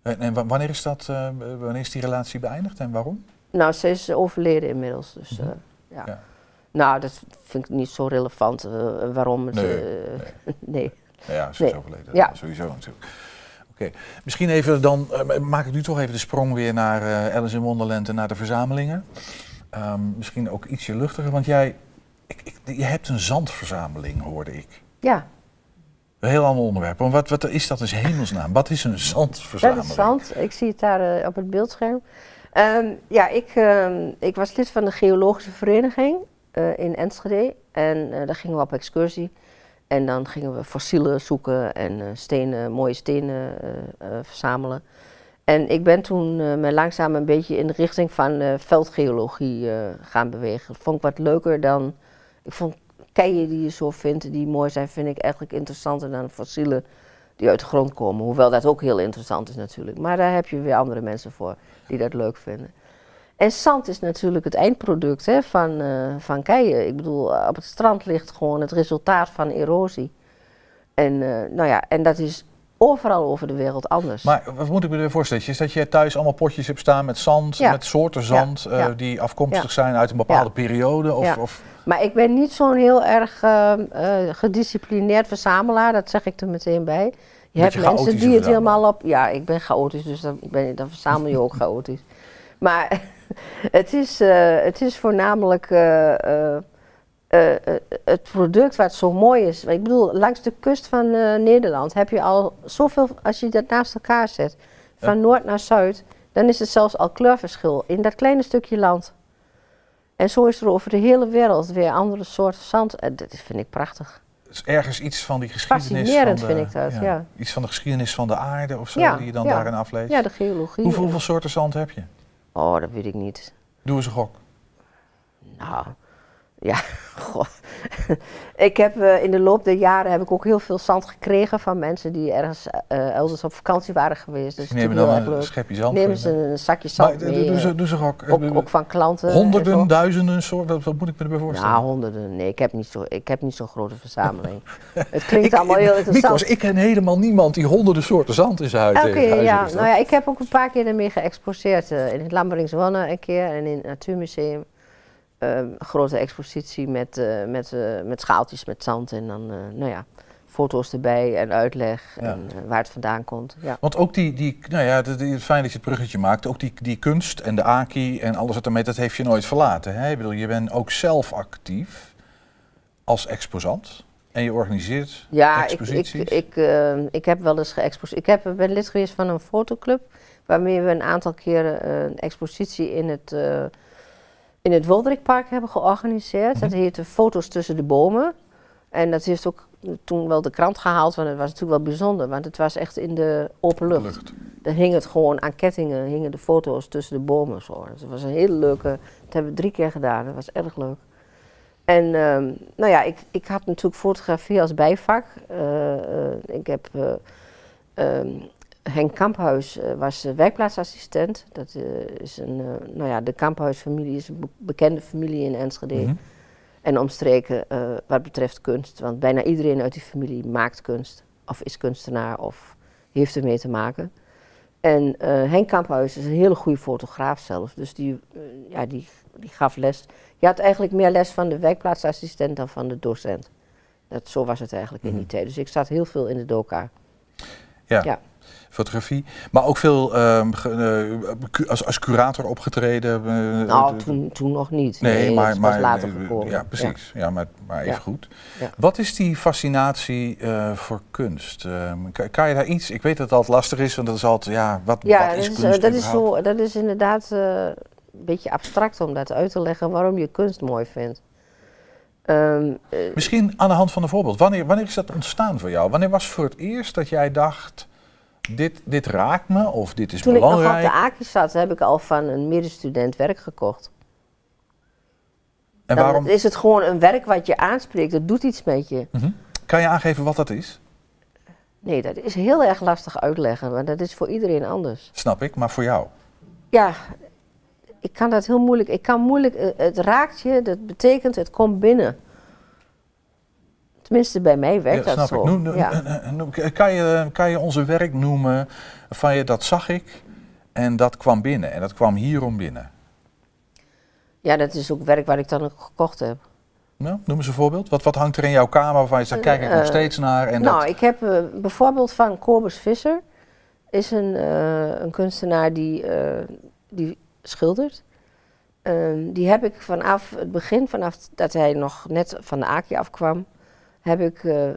En, en wa- wanneer is, dat, eh, wanneer is die relatie beëindigd en waarom? Nou, ze is overleden inmiddels. Dus, Mhm. eh, ja. Ja. Nou, dat vind ik niet zo relevant eh, waarom het. Nee, nee. Nou ja, ze Nee. is overleden. Ja. Sowieso natuurlijk. Oké, misschien even dan, maak ik nu toch even de sprong weer naar Alice in Wonderland en naar de verzamelingen. Ehm, misschien ook ietsje luchtiger, want jij, ik, ik, je hebt een zandverzameling, hoorde ik. Ja, Een heel ander onderwerp. Wat, wat is dat in hemelsnaam? Wat is een dat zandverzameling? is zand. Ik zie het daar eh, op het beeldscherm. Ehm, ja, ik, ehm, ik was lid van de Geologische Vereniging eh, in Enschede. En eh, daar gingen we op excursie. En dan gingen we fossielen zoeken en stenen, mooie stenen verzamelen. En ik ben toen me langzaam een beetje in de richting van veldgeologie gaan bewegen. Dat vond ik wat leuker dan... Ik vond keien die je zo vindt, die mooi zijn, vind ik eigenlijk interessanter dan fossielen die uit de grond komen. Hoewel dat ook heel interessant is natuurlijk. Maar daar heb je weer andere mensen voor die dat leuk vinden. En zand is natuurlijk het eindproduct hè, van, eh, van keien. Ik bedoel, op het strand ligt gewoon het resultaat van erosie. En, eh, nou ja, en dat is overal over de wereld anders. Maar wat moet ik me voorstellen? Is dat je thuis allemaal potjes hebt staan met zand, Ja. met soorten zand Ja, eh, die afkomstig zijn uit een bepaalde periode? Of, Ja. of, Maar ik ben niet zo'n heel erg ehm, eh, gedisciplineerd verzamelaar, dat zeg ik er meteen bij. Je Beetje hebt mensen die het helemaal op. Ja, ik ben chaotisch, dus dan, ben, dan verzamel je ook chaotisch. Maar het is, eh, het is voornamelijk eh, het product wat zo mooi is. Ik bedoel, langs de kust van eh, Nederland heb je al zoveel, als je dat naast elkaar zet, van noord naar zuid, dan is het zelfs al kleurverschil in dat kleine stukje land. En zo is er over de hele wereld weer andere soorten zand. En dat vind ik prachtig. ergens iets van die geschiedenis Fascinerend van de, vind ik dat, ja. Iets van de geschiedenis van de aarde of zo, Ja, die je dan daarin afleest? Ja, de geologie. hoeveel, hoeveel soorten zand heb je? Oh, dat weet ik niet. Doe eens een gok. Nou, ja, goh. ik heb eh, in de loop der jaren heb ik ook heel veel zand gekregen van mensen die ergens eh, elders op vakantie waren geweest. Dus nemen natuurlijk dan een leuk. schepje zand voor ze een zakje Maar zand d- mee. doe ze, doe ze ook, ook van klanten. en Honderden, duizenden soorten, wat, wat moet ik me erbij voorstellen? Nou, honderden. Nee, ik heb niet zo- ik heb niet zo'n grote verzameling. het klinkt allemaal heel interessant. Mikos, ik ken helemaal niemand die honderden soorten zand in zijn huid Oké, heeft. ja. Nou ja, ik heb ook een paar keer ermee geëxposeerd. eh, in het Lamberings-Wanne een keer en in het Natuurmuseum. Ehm, grote expositie met, eh, met, eh, met schaaltjes met zand en dan, eh, nou ja, foto's erbij en uitleg Ja. en waar het vandaan komt. Ja. Want ook die, die nou ja, het is fijn dat je het bruggetje maakt. Ook die, die kunst en de aki en alles wat ermee, dat heeft je nooit verlaten. Hè? Ik bedoel, je bent ook zelf actief als exposant. En je organiseert Ja, ik, exposities. ik, ik, eh, ik heb wel eens geëxposeerd. Ik heb, ben lid geweest van een fotoclub, waarmee we een aantal keren een expositie in het, in het Woldrikpark hebben georganiseerd. Dat heette Foto's tussen de bomen. En dat heeft ook toen wel de krant gehaald, want het was natuurlijk wel bijzonder, want het was echt in de open lucht. Lucht. Dan hing het gewoon aan kettingen, hingen de foto's tussen de bomen. Zo. Dus het was een hele leuke, dat hebben we drie keer gedaan, dat was erg leuk. En ehm, nou ja, ik, ik had natuurlijk fotografie als bijvak. Eh, eh, ik heb eh, ehm, Henk Kamphuis eh, was eh, werkplaatsassistent. Dat eh, is een, nou ja, de Kamphuisfamilie is een be- bekende familie in Enschede. Mhm. En omstreken wat betreft kunst. Want bijna iedereen uit die familie maakt kunst. Of is kunstenaar of heeft ermee te maken. En eh, Henk Kamphuis is een hele goede fotograaf zelf. Dus die, ja, die, die gaf les. Je had eigenlijk meer les van de werkplaatsassistent dan van de docent. Dat, zo was het eigenlijk in die tijd. Dus ik zat heel veel in de doka. Ja. Ja. Fotografie. Maar ook veel ehm, eh, als, als curator opgetreden. eh, Nou, toen, toen nog niet. Nee, maar, dat is maar later gekomen. Ja, precies. Ja, maar, maar even Ja. goed. Ja. Wat is die fascinatie eh, voor kunst? Ehm, kan, kan je daar iets? Ik weet dat het altijd lastig is, want dat is altijd, ja, wat, Ja, wat dat is is, kunst eh, dat, is zo, dat is inderdaad een beetje abstract om dat uit te leggen waarom je kunst mooi vindt. Ehm, eh, Misschien aan de hand van een voorbeeld. Wanneer, wanneer is dat ontstaan voor jou? Wanneer was voor het eerst dat jij dacht, dit, dit raakt me of dit is toen ik nog op belangrijk? de AKI zat, heb ik al van een medestudent werk gekocht. en Dan waarom? is het gewoon een werk wat je aanspreekt, dat doet iets met je. Mhm. Kan je aangeven wat dat is? Nee, dat is heel erg lastig uitleggen, want dat is voor iedereen anders. Snap ik, maar voor jou? Ja, ik kan dat heel moeilijk. Ik kan moeilijk. eh, Het raakt je, dat betekent het komt binnen. Tenminste, bij mij werkt Ja, dat snap zo. ik. Noem- ja. eh, eh, noem- kan, je, kan je onze werk noemen van je, dat zag ik en dat kwam binnen en dat kwam hierom binnen? ja, dat is ook werk waar ik dan ook gekocht heb. Nou, noem eens een voorbeeld. Wat, wat hangt er in jouw kamer waarvan je zegt, kijk ik nog Eh, steeds naar? En nou, dat, ik heb eh, bijvoorbeeld van Kobus Visser, is een, eh, een kunstenaar die, eh, die schildert. Ehm, die heb ik vanaf het begin, vanaf dat hij nog net van de Aki afkwam, heb ik eh,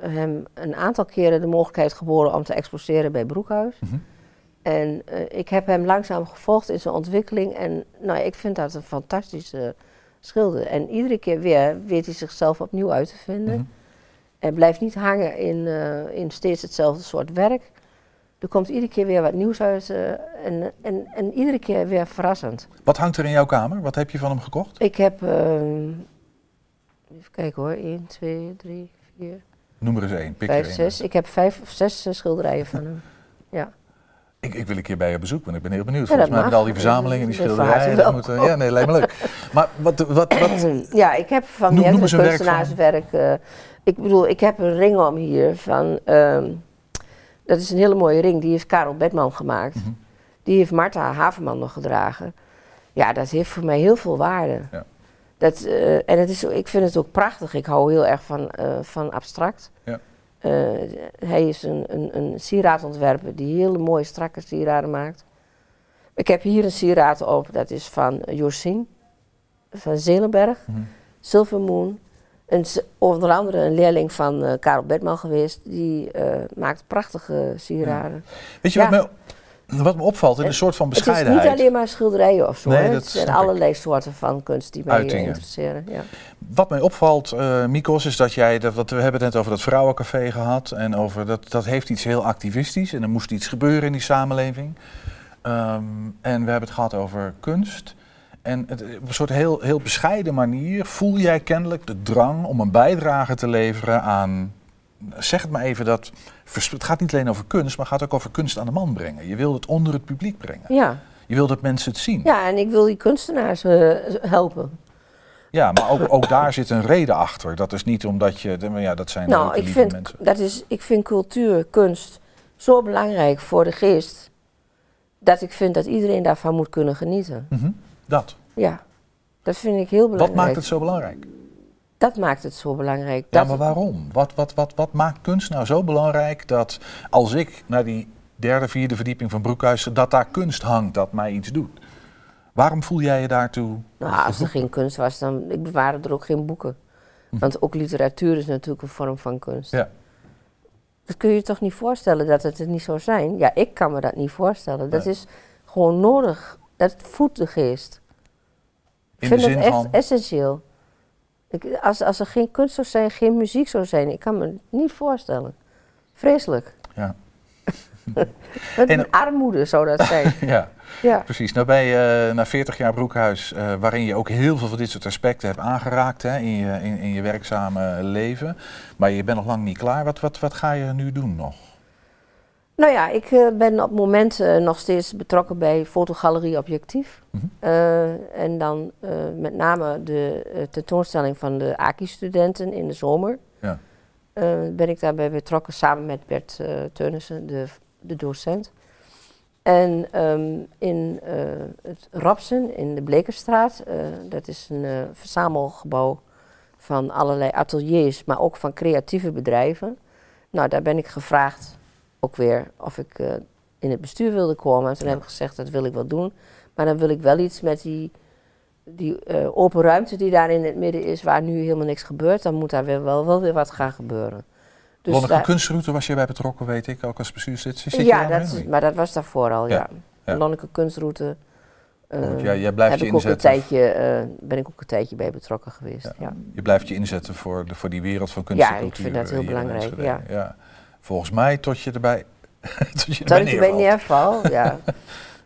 hem een aantal keren de mogelijkheid geboden om te exposeren bij Broekhuis. Mhm. En eh, ik heb hem langzaam gevolgd in zijn ontwikkeling. En nou, ik vind dat een fantastische schilder. En iedere keer weer weet hij zichzelf opnieuw uit te vinden. Mhm. En blijft niet hangen in, eh, in steeds hetzelfde soort werk. Er komt iedere keer weer wat nieuws uit en, en, en iedere keer weer verrassend. Wat hangt er in jouw kamer? Wat heb je van hem gekocht? Ik heb, ehm, even kijken hoor, 1, 2, 3, 4, Noem er eens één. Pik 5, er één. 6. Ik heb vijf of zes eh, schilderijen van hem. Ja. Ik, ik wil een keer bij je bezoek, want ik ben heel benieuwd. Ja, Volgens mij met mag. al die verzamelingen, die schilderijen. dat welkom. moet, ja, nee, lijkt me leuk. Maar wat, wat, wat, Ja, ik heb van Noem- noem kunstenaarswerk. eh, ik bedoel, ik heb een ring om hier van. ehm, dat is een hele mooie ring, die heeft Karel Bedman gemaakt. Mhm. Die heeft Marta Haverman nog gedragen. Ja, dat heeft voor mij heel veel waarde. Ja. Dat, eh, en het is, ik vind het ook prachtig. Ik hou heel erg van, eh, van abstract. Ja. Eh, hij is een, een, een sieraadоntwerper die hele mooie strakke sieraden maakt. Ik heb hier een sieraad op, dat is van Josien van Zelenberg. Mhm. Silver Moon. Een, onder andere een leerling van eh, Karel Bedman geweest. Die maakt prachtige sieraden. Weet je Ja. wat, me, wat me opvalt in een soort van Het is bescheidenheid? niet alleen maar schilderijen of zo. Nee, het zijn ik. allerlei soorten van kunst die mij eh, Uitingen. interesseren. Ja. Wat mij opvalt, eh Mikos, is dat jij, dat, wat we hebben het net over dat vrouwencafé gehad. En over dat, dat heeft iets heel activistisch. En er moest iets gebeuren in die samenleving. Ehm, en we hebben het gehad over kunst. En het, op een soort heel, heel bescheiden manier voel jij kennelijk de drang om een bijdrage te leveren aan. Zeg het maar even dat. Het gaat niet alleen over kunst, maar gaat ook over kunst aan de man brengen. Je wilt het onder het publiek brengen. Ja. Je wilt dat mensen het zien. ja, en ik wil die kunstenaars eh, helpen. Ja, maar ook, ook daar zit een reden achter. Dat is niet omdat je. Ja, dat zijn nou, leuke, ik vind, mensen. dat is, ik vind cultuur, kunst zo belangrijk voor de geest. Dat ik vind dat iedereen daarvan moet kunnen genieten. Mhm, Dat. Ja, dat vind ik heel belangrijk. Wat maakt het zo belangrijk? Dat maakt het zo belangrijk. Ja, Dat maar waarom? Wat, wat, wat, wat maakt kunst nou zo belangrijk dat als ik naar die derde, vierde verdieping van Broekhuizen, dat daar kunst hangt, dat mij iets doet? Waarom voel jij je daartoe? Nou, als er geen kunst was, dan ik bewaarde er ook geen boeken. Want ook literatuur is natuurlijk een vorm van kunst. Ja. Dat kun je je toch niet voorstellen dat het er niet zou zijn? Ja, ik kan me dat niet voorstellen. Dat Nee. is gewoon nodig. Dat voedt de geest. Ik In vind de het echt van- essentieel. Ik, als, als er geen kunst zou zijn, geen muziek zou zijn, ik kan me niet voorstellen. Vreselijk. Ja. En- een armoede zou dat zijn. ja, ja. precies. Nou ben je na 40 jaar Broekhuis, eh, waarin je ook heel veel van dit soort aspecten hebt aangeraakt hè, in, je, in, in je werkzame leven. Maar je bent nog lang niet klaar. Wat, wat, wat ga je nu doen nog? Nou ja, ik eh, ben op het moment eh, nog steeds betrokken bij Fotogalerie Objectief. Mhm. Eh, en dan met name de tentoonstelling van de AKI-studenten in de zomer. Ja. Ben ik daarbij betrokken samen met Bert Teunissen, de, de docent. En ehm, in het Rapsen in de Blekerstraat, dat is een verzamelgebouw van allerlei ateliers, maar ook van creatieve bedrijven. Nou, daar ben ik gevraagd ook weer of ik eh, in het bestuur wilde komen. En toen heb ik gezegd, dat wil ik wel doen. Maar dan wil ik wel iets met die, die eh, open ruimte die daar in het midden is, waar nu helemaal niks gebeurt. Dan moet daar weer wel, wel weer wat gaan gebeuren. Dus Lonneke daar- Kunstroute was je bij betrokken, weet ik, ook als bestuurslid. Zit je ja, dat, is- maar dat was daarvoor al, ja. Ja, ja. Lonneke Kunstroute. eh, Want jij- jij blijft je ik ook een inzetten. tijdje, ben ik ook een tijdje bij betrokken geweest. Ja. Je blijft je inzetten voor, de, voor die wereld van kunst Ja, en ik cultuur. vind dat heel belangrijk, ja. Volgens mij tot je erbij, tot je erbij neerval, ja.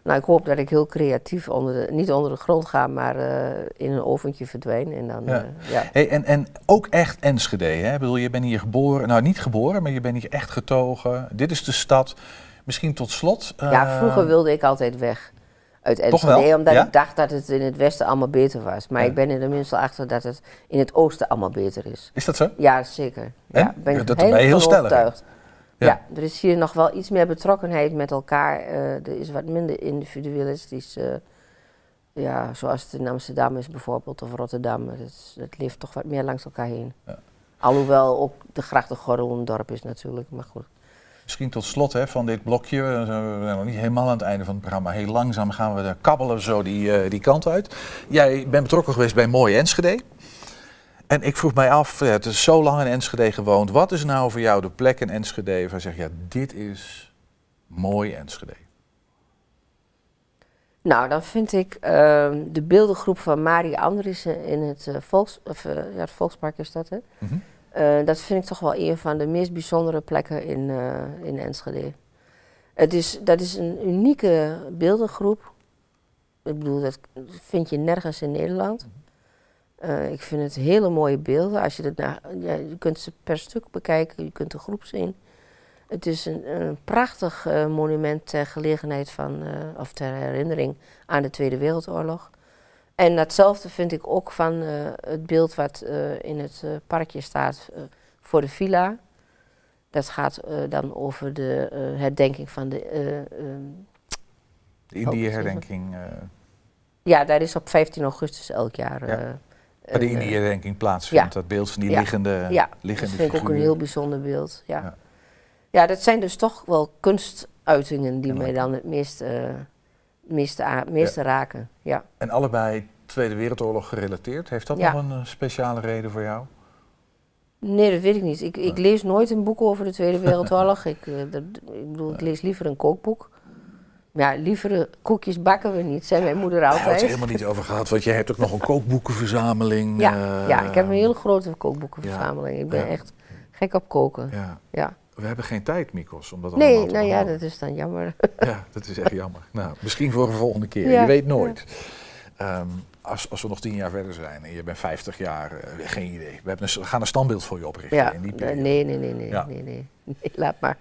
nou, ik hoop dat ik heel creatief onder de, niet onder de grond ga, maar eh, in een oventje verdwijn. En dan, Ja. eh, ja. Hey, en, en ook echt Enschede, hè? Ik bedoel, je bent hier geboren, nou niet geboren, maar je bent hier echt getogen. Dit is de stad. Misschien tot slot. ja, eh, vroeger wilde ik altijd weg uit Enschede, omdat Ja? ik dacht dat het in het westen allemaal beter was. Maar Ja. ik ben er tenminste achter dat het in het oosten allemaal beter is. Is dat zo? Ja, zeker. En? Ja, ben ik dat ben je heel stellig. Ja. Ja. er is hier nog wel iets meer betrokkenheid met elkaar. eh, er is wat minder individualistisch. eh, ja, zoals het in Amsterdam is bijvoorbeeld, of Rotterdam. Het, het leeft toch wat meer langs elkaar heen. Ja. Alhoewel ook de grachtengordel een dorp is natuurlijk, maar goed. Misschien tot slot hè, van dit blokje. We zijn nog niet helemaal aan het einde van het programma. Heel langzaam gaan we kabbelen zo die, eh, die kant uit. Jij bent betrokken geweest bij Mooi Enschede. En ik vroeg mij af, ja, het is zo lang in Enschede gewoond. Wat is nou voor jou de plek in Enschede waar je zegt, ja, dit is mooi Enschede? Nou, dan vind ik ehm, de beeldengroep van Marie Andriessen in het, eh, volks, of, eh, ja, het Volkspark is dat, hè? Mhm. Eh, dat vind ik toch wel een van de meest bijzondere plekken in, in Enschede. Het is, dat is een unieke beeldengroep. Ik bedoel, dat vind je nergens in Nederland. Eh, ik vind het hele mooie beelden. Als je, het na, ja, je kunt ze per stuk bekijken, je kunt de groep zien. Het is een, een prachtig eh, monument ter gelegenheid van, eh, of ter herinnering aan de Tweede Wereldoorlog. En datzelfde vind ik ook van het beeld wat in het parkje staat voor de villa. Dat gaat dan over de herdenking van de. eh, ehm, De Indië-herdenking. eh ja, daar is op 15 augustus elk jaar. Ja. Eh, waar de een, eh, plaatsvindt. Dat beeld van die liggende, ja, liggende dat vind ik ook een heel bijzonder beeld. Ja. Ja. Dat zijn dus toch wel kunstuitingen die mij dan het meest, eh, meeste, meeste raken. Ja. En allebei Tweede Wereldoorlog gerelateerd. Heeft dat nog een eh, speciale reden voor jou? Nee, dat weet ik niet. Ik, ik lees nooit een boek over de Tweede Wereldoorlog. ik, eh, dat, ik bedoel, ik lees liever een kookboek. Ja, liever koekjes bakken we niet, zei mijn moeder Daar hebben het altijd. helemaal niet over gehad, want jij hebt ook nog een kookboekenverzameling. Ja, eh, ja, ik heb een hele grote kookboekenverzameling. Ik ben Ja. echt gek op koken. Ja. Ja. We hebben geen tijd, Mikos, om dat allemaal Nee, te nou ja, dat is dan jammer. Ja, dat is echt jammer. Nou, misschien voor een volgende keer. Je weet nooit. Ehm, als, als we nog tien jaar verder zijn en je bent 50 jaar, eh, geen idee. We, hebben een, we gaan een standbeeld voor je oprichten Ja, in die eh, periode. nee, nee, nee, nee, Ja. nee, nee. Nee, laat maar.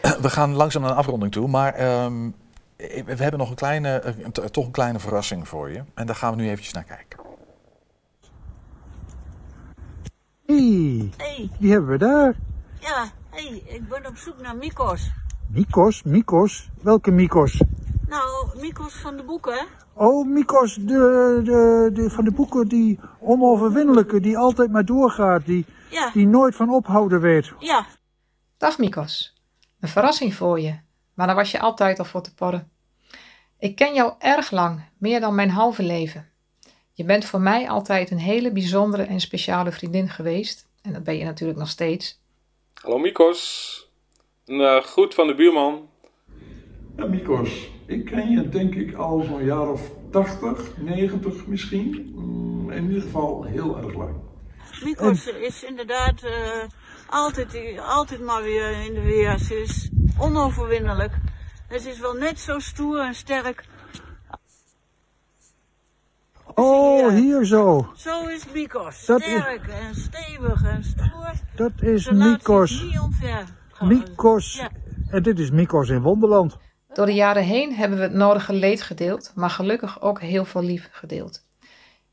We gaan langzaam naar een afronding toe, maar ehm, we hebben nog een kleine, een- toch een kleine verrassing voor je. En daar gaan we nu eventjes naar kijken. Hey, Hey, die hebben we daar. ja, hey, ik ben op zoek naar Mikos. Mikos, Mikos. Welke Mikos? Nou, Mikos van de boeken. Oh, Mikos, de, de, de, van de boeken, die onoverwinnelijke, die altijd maar doorgaat, die, Ja. die nooit van ophouden weet. Ja. Dag Mikos. Een verrassing voor je, maar daar was je altijd al voor te porren. Ik ken jou erg lang, meer dan mijn halve leven. Je bent voor mij altijd een hele bijzondere en speciale vriendin geweest. En dat ben je natuurlijk nog steeds. Hallo Mikos. Een eh, groet van de buurman. Ja, Mikos, ik ken je denk ik al zo'n jaar of 80, 90 misschien. Mm, In ieder geval heel erg lang. Mikos is inderdaad eh, altijd, altijd maar weer in de weer. Ze is onoverwinnelijk. En ze is wel net zo stoer en sterk. Oh, hier zo. Zo is Mikos. Dat is- Sterk en stevig en stoer. Dat is Ze laat zich Mikos. niet omver. Mikos. Ja. En dit is Mikos in Wonderland. Door de jaren heen hebben we het nodige leed gedeeld, maar gelukkig ook heel veel lief gedeeld.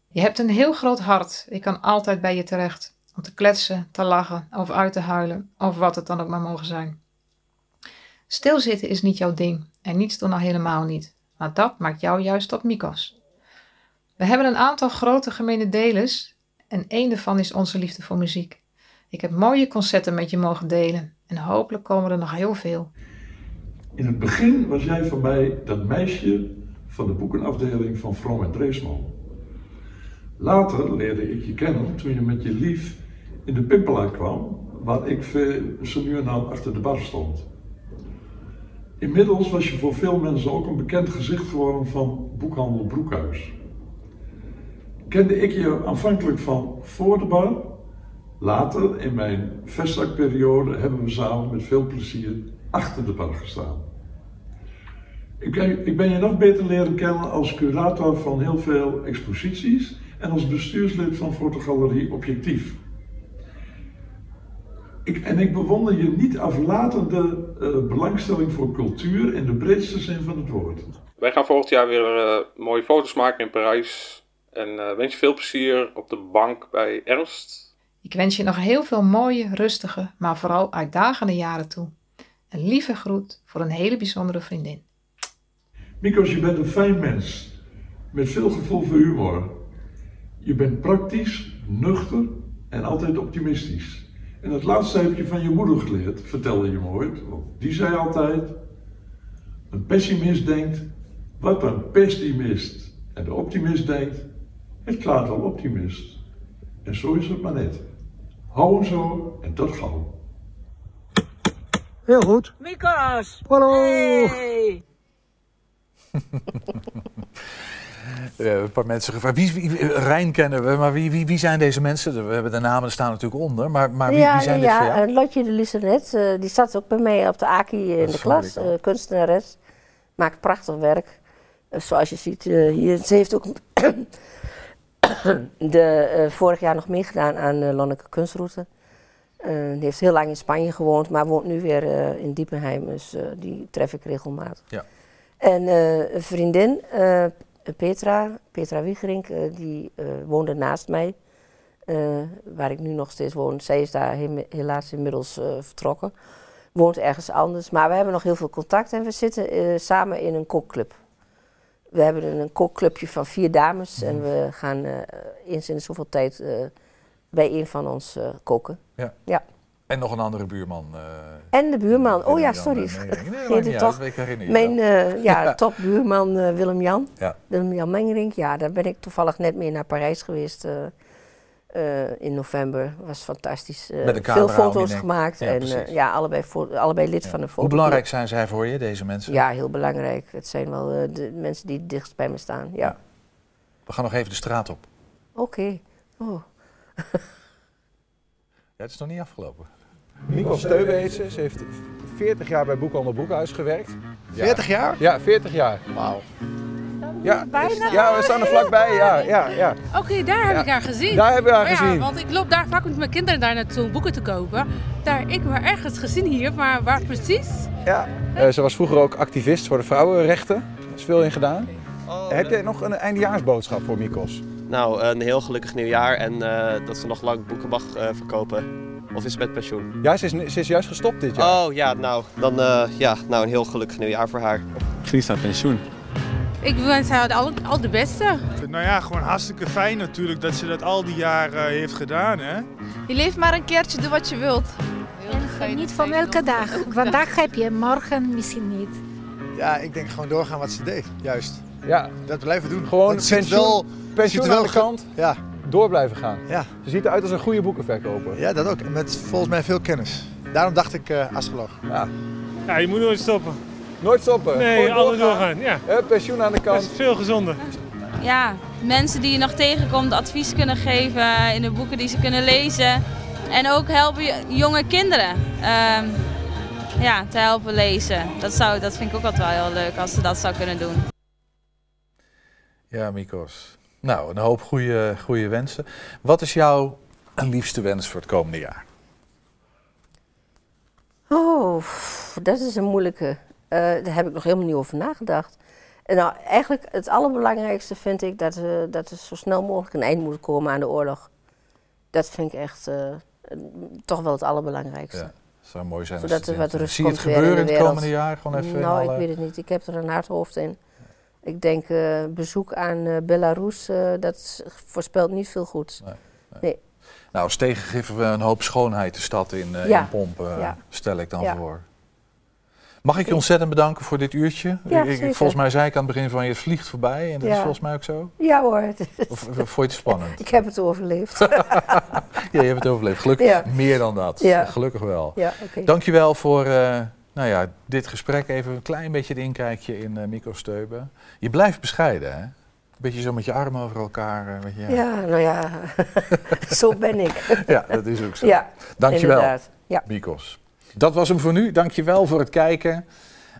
Je hebt een heel groot hart. Ik kan altijd bij je terecht. Om te kletsen, te lachen of uit te huilen, of wat het dan ook maar mogen zijn. Stilzitten is niet jouw ding en niets doen al helemaal niet. Maar dat maakt jou juist tot Mikos. We hebben een aantal grote gemene delers en één daarvan is onze liefde voor muziek. Ik heb mooie concerten met je mogen delen en hopelijk komen er nog heel veel. In het begin was jij voor mij dat meisje van de boekenafdeling van Vroom en Dreesman. Later leerde ik je kennen toen je met je lief in de Pimpelaar kwam, waar ik zo nu en achter de bar stond. Inmiddels was je voor veel mensen ook een bekend gezicht geworden van boekhandel Broekhuis. Kende ik je aanvankelijk van voor de bar. Later, in mijn vestzakperiode, hebben we samen met veel plezier achter de bar gestaan. Ik ben je nog beter leren kennen als curator van heel veel exposities en als bestuurslid van fotogalerie Objectief. Ik, en ik bewonder je niet aflatende uh, belangstelling voor cultuur in de breedste zin van het woord. Wij gaan volgend jaar weer uh, mooie foto's maken in Parijs. En uh, wens je veel plezier op de bank bij Ernst. Ik wens je nog heel veel mooie, rustige, maar vooral uitdagende jaren toe. Een lieve groet voor een hele bijzondere vriendin. Mikos, je bent een fijn mens. Met veel gevoel voor humor. Je bent praktisch, nuchter en altijd optimistisch. En het laatste heb je van je moeder geleerd, vertelde je me ooit. Want die zei altijd: Een pessimist denkt, wat een pessimist. En de optimist denkt, het klaart wel optimist. En zo is het maar net. Hou hem zo en tot gauw. Heel goed. Mikos! Hallo! Hey! Uh, een paar mensen gevraagd. Wie, wie, Rijn kennen we, maar wie, wie, wie zijn deze mensen? We hebben de namen, staan natuurlijk onder. Maar, maar wie, ja, wie zijn ja, dit voor jou? uh, Lotje de Lisenet, uh, die zat ook bij mij op de AKI in de klas. Uh, kunstenares. Maakt prachtig werk. zoals je ziet hier. Ze heeft ook de, vorig jaar nog meegedaan aan de Lonneke Kunstroute. die heeft heel lang in Spanje gewoond, maar woont nu weer in Diepenheim. Dus die tref ik regelmatig. Ja. En een vriendin, Petra, Petra Wiegerink, uh, die uh, woonde naast mij, uh, waar ik nu nog steeds woon. Zij is daar he helaas inmiddels vertrokken, woont ergens anders. Maar we hebben nog heel veel contact en we zitten samen in een kookclub. We hebben een kookclubje van vier dames en we gaan eens in zoveel tijd bij een van ons koken. Ja. ja. En nog een andere buurman. Uh, en de buurman. Oh ja, sorry. Nee, nee, toch. Mijn uh, ja, topbuurman uh, Willem-Jan. Ja. Willem-Jan Mengerink. Ja, daar ben ik toevallig net mee naar Parijs geweest in november. Was fantastisch. Veel foto's gemaakt. Ja, en ja, allebei, allebei lid van een foto. Hoe belangrijk zijn zij voor je, deze mensen? Ja, heel belangrijk. Het zijn wel de mensen die het dichtst bij me staan. Ja. We gaan nog even de straat op. Oké. Okay. Oh. ja, het is nog niet afgelopen. Steuwe heet ze. Ze heeft 40 jaar bij Boekhandel Boekhuis gewerkt. 40 jaar? Ja, 40 jaar. Wauw. Ja, bijna? ja, we staan er vlakbij. Ja, ja, ja. Oké, okay, daar heb ja. ik haar gezien. Daar hebben we haar ja, gezien. Want ik loop daar vaak met mijn kinderen daar naartoe om boeken te kopen. Daar, ik heb haar ergens gezien hier, maar waar precies? Ja, uh, ze was vroeger ook activist voor de vrouwenrechten. Daar is veel in gedaan. Oh, heb jij nog een eindejaarsboodschap voor Mikos? Nou, een heel gelukkig nieuwjaar en uh, dat ze nog lang boeken mag uh, verkopen. Of is ze met pensioen? Ja, ze is, ze is juist gestopt dit jaar. Oh ja, nou, dan uh, ja, nou een heel gelukkig nieuwjaar voor haar. Misschien staat pensioen. Ik wens haar al, al de beste. Nou ja, gewoon hartstikke fijn natuurlijk dat ze dat al die jaren heeft gedaan, hè? Je leeft maar een keertje, doe wat je wilt. En niet van elke dag. Vandaag heb je, morgen misschien niet. Ja, ik denk gewoon doorgaan wat ze deed, juist. Ja. Dat blijven doen. Gewoon pensioen, wel, pensioen wel aan de kant. Ja. Door blijven gaan. Ja. Ze ziet eruit als een goede boekenverkoper. Ja, dat ook. Met volgens mij veel kennis. Daarom dacht ik uh, astroloog. Ja. ja, je moet nooit stoppen. Nooit stoppen? Nee, altijd doorgaan. Ja. Pensioen aan de kant. Dat is veel gezonder. Ja, mensen die je nog tegenkomt advies kunnen geven in de boeken die ze kunnen lezen. En ook helpen jonge kinderen uh, ja, te helpen lezen. Dat, zou, dat vind ik ook altijd wel heel leuk als ze dat zou kunnen doen. Ja, Mikos. Nou, een hoop goede, goede wensen. Wat is jouw liefste wens voor het komende jaar? Oh, dat is een moeilijke. Uh, daar heb ik nog helemaal niet over nagedacht. En nou, eigenlijk het allerbelangrijkste vind ik dat, uh, dat er zo snel mogelijk een eind moet komen aan de oorlog. Dat vind ik echt uh, toch wel het allerbelangrijkste. Ja, zou mooi zijn. Zodat er wat rust Zie je komt het gebeuren in, in het komende jaar? Gewoon even nou, alle... ik weet het niet. Ik heb er een hard hoofd in. Ik denk uh, bezoek aan uh, Belarus, uh, dat voorspelt niet veel goeds. Nee, nee. nee. Nou, als tegengeven we een hoop schoonheid de stad in, ja. in pompen, ja. stel ik dan ja. voor. Mag ik je ontzettend bedanken voor dit uurtje? Ik- volgens mij zei ik aan het begin van je het vliegt voorbij en dat is volgens mij ook zo. Ja hoor. Of, vond je het spannend? Ik heb het overleefd. Ja, je hebt het overleefd. Gelukkig meer dan dat. Ja. Gelukkig wel. Ja, oké. Dankjewel voor eh, nou ja, dit gesprek. Even een klein beetje het inkijkje in eh Mikko Steuben. Je blijft bescheiden, hè? Beetje zo met je armen over elkaar. eh, weet je, Ja, nou ja, zo ben ik. Ja, dat is ook zo. Ja, Dankjewel, inderdaad. Ja. Mikos. Dat was hem voor nu. Dankjewel voor het kijken.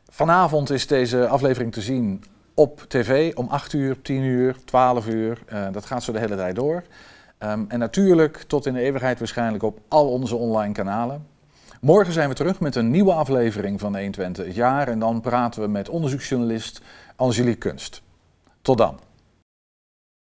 Vanavond is deze aflevering te zien op tv om 8 uur, 10 uur, 12 uur. Eh, dat gaat zo de hele tijd door. Ehm, en natuurlijk tot in de eeuwigheid waarschijnlijk op al onze online kanalen. Morgen zijn we terug met een nieuwe aflevering van 120 het jaar. En dan praten we met onderzoeksjournalist Angelique Kunst. Tot dan.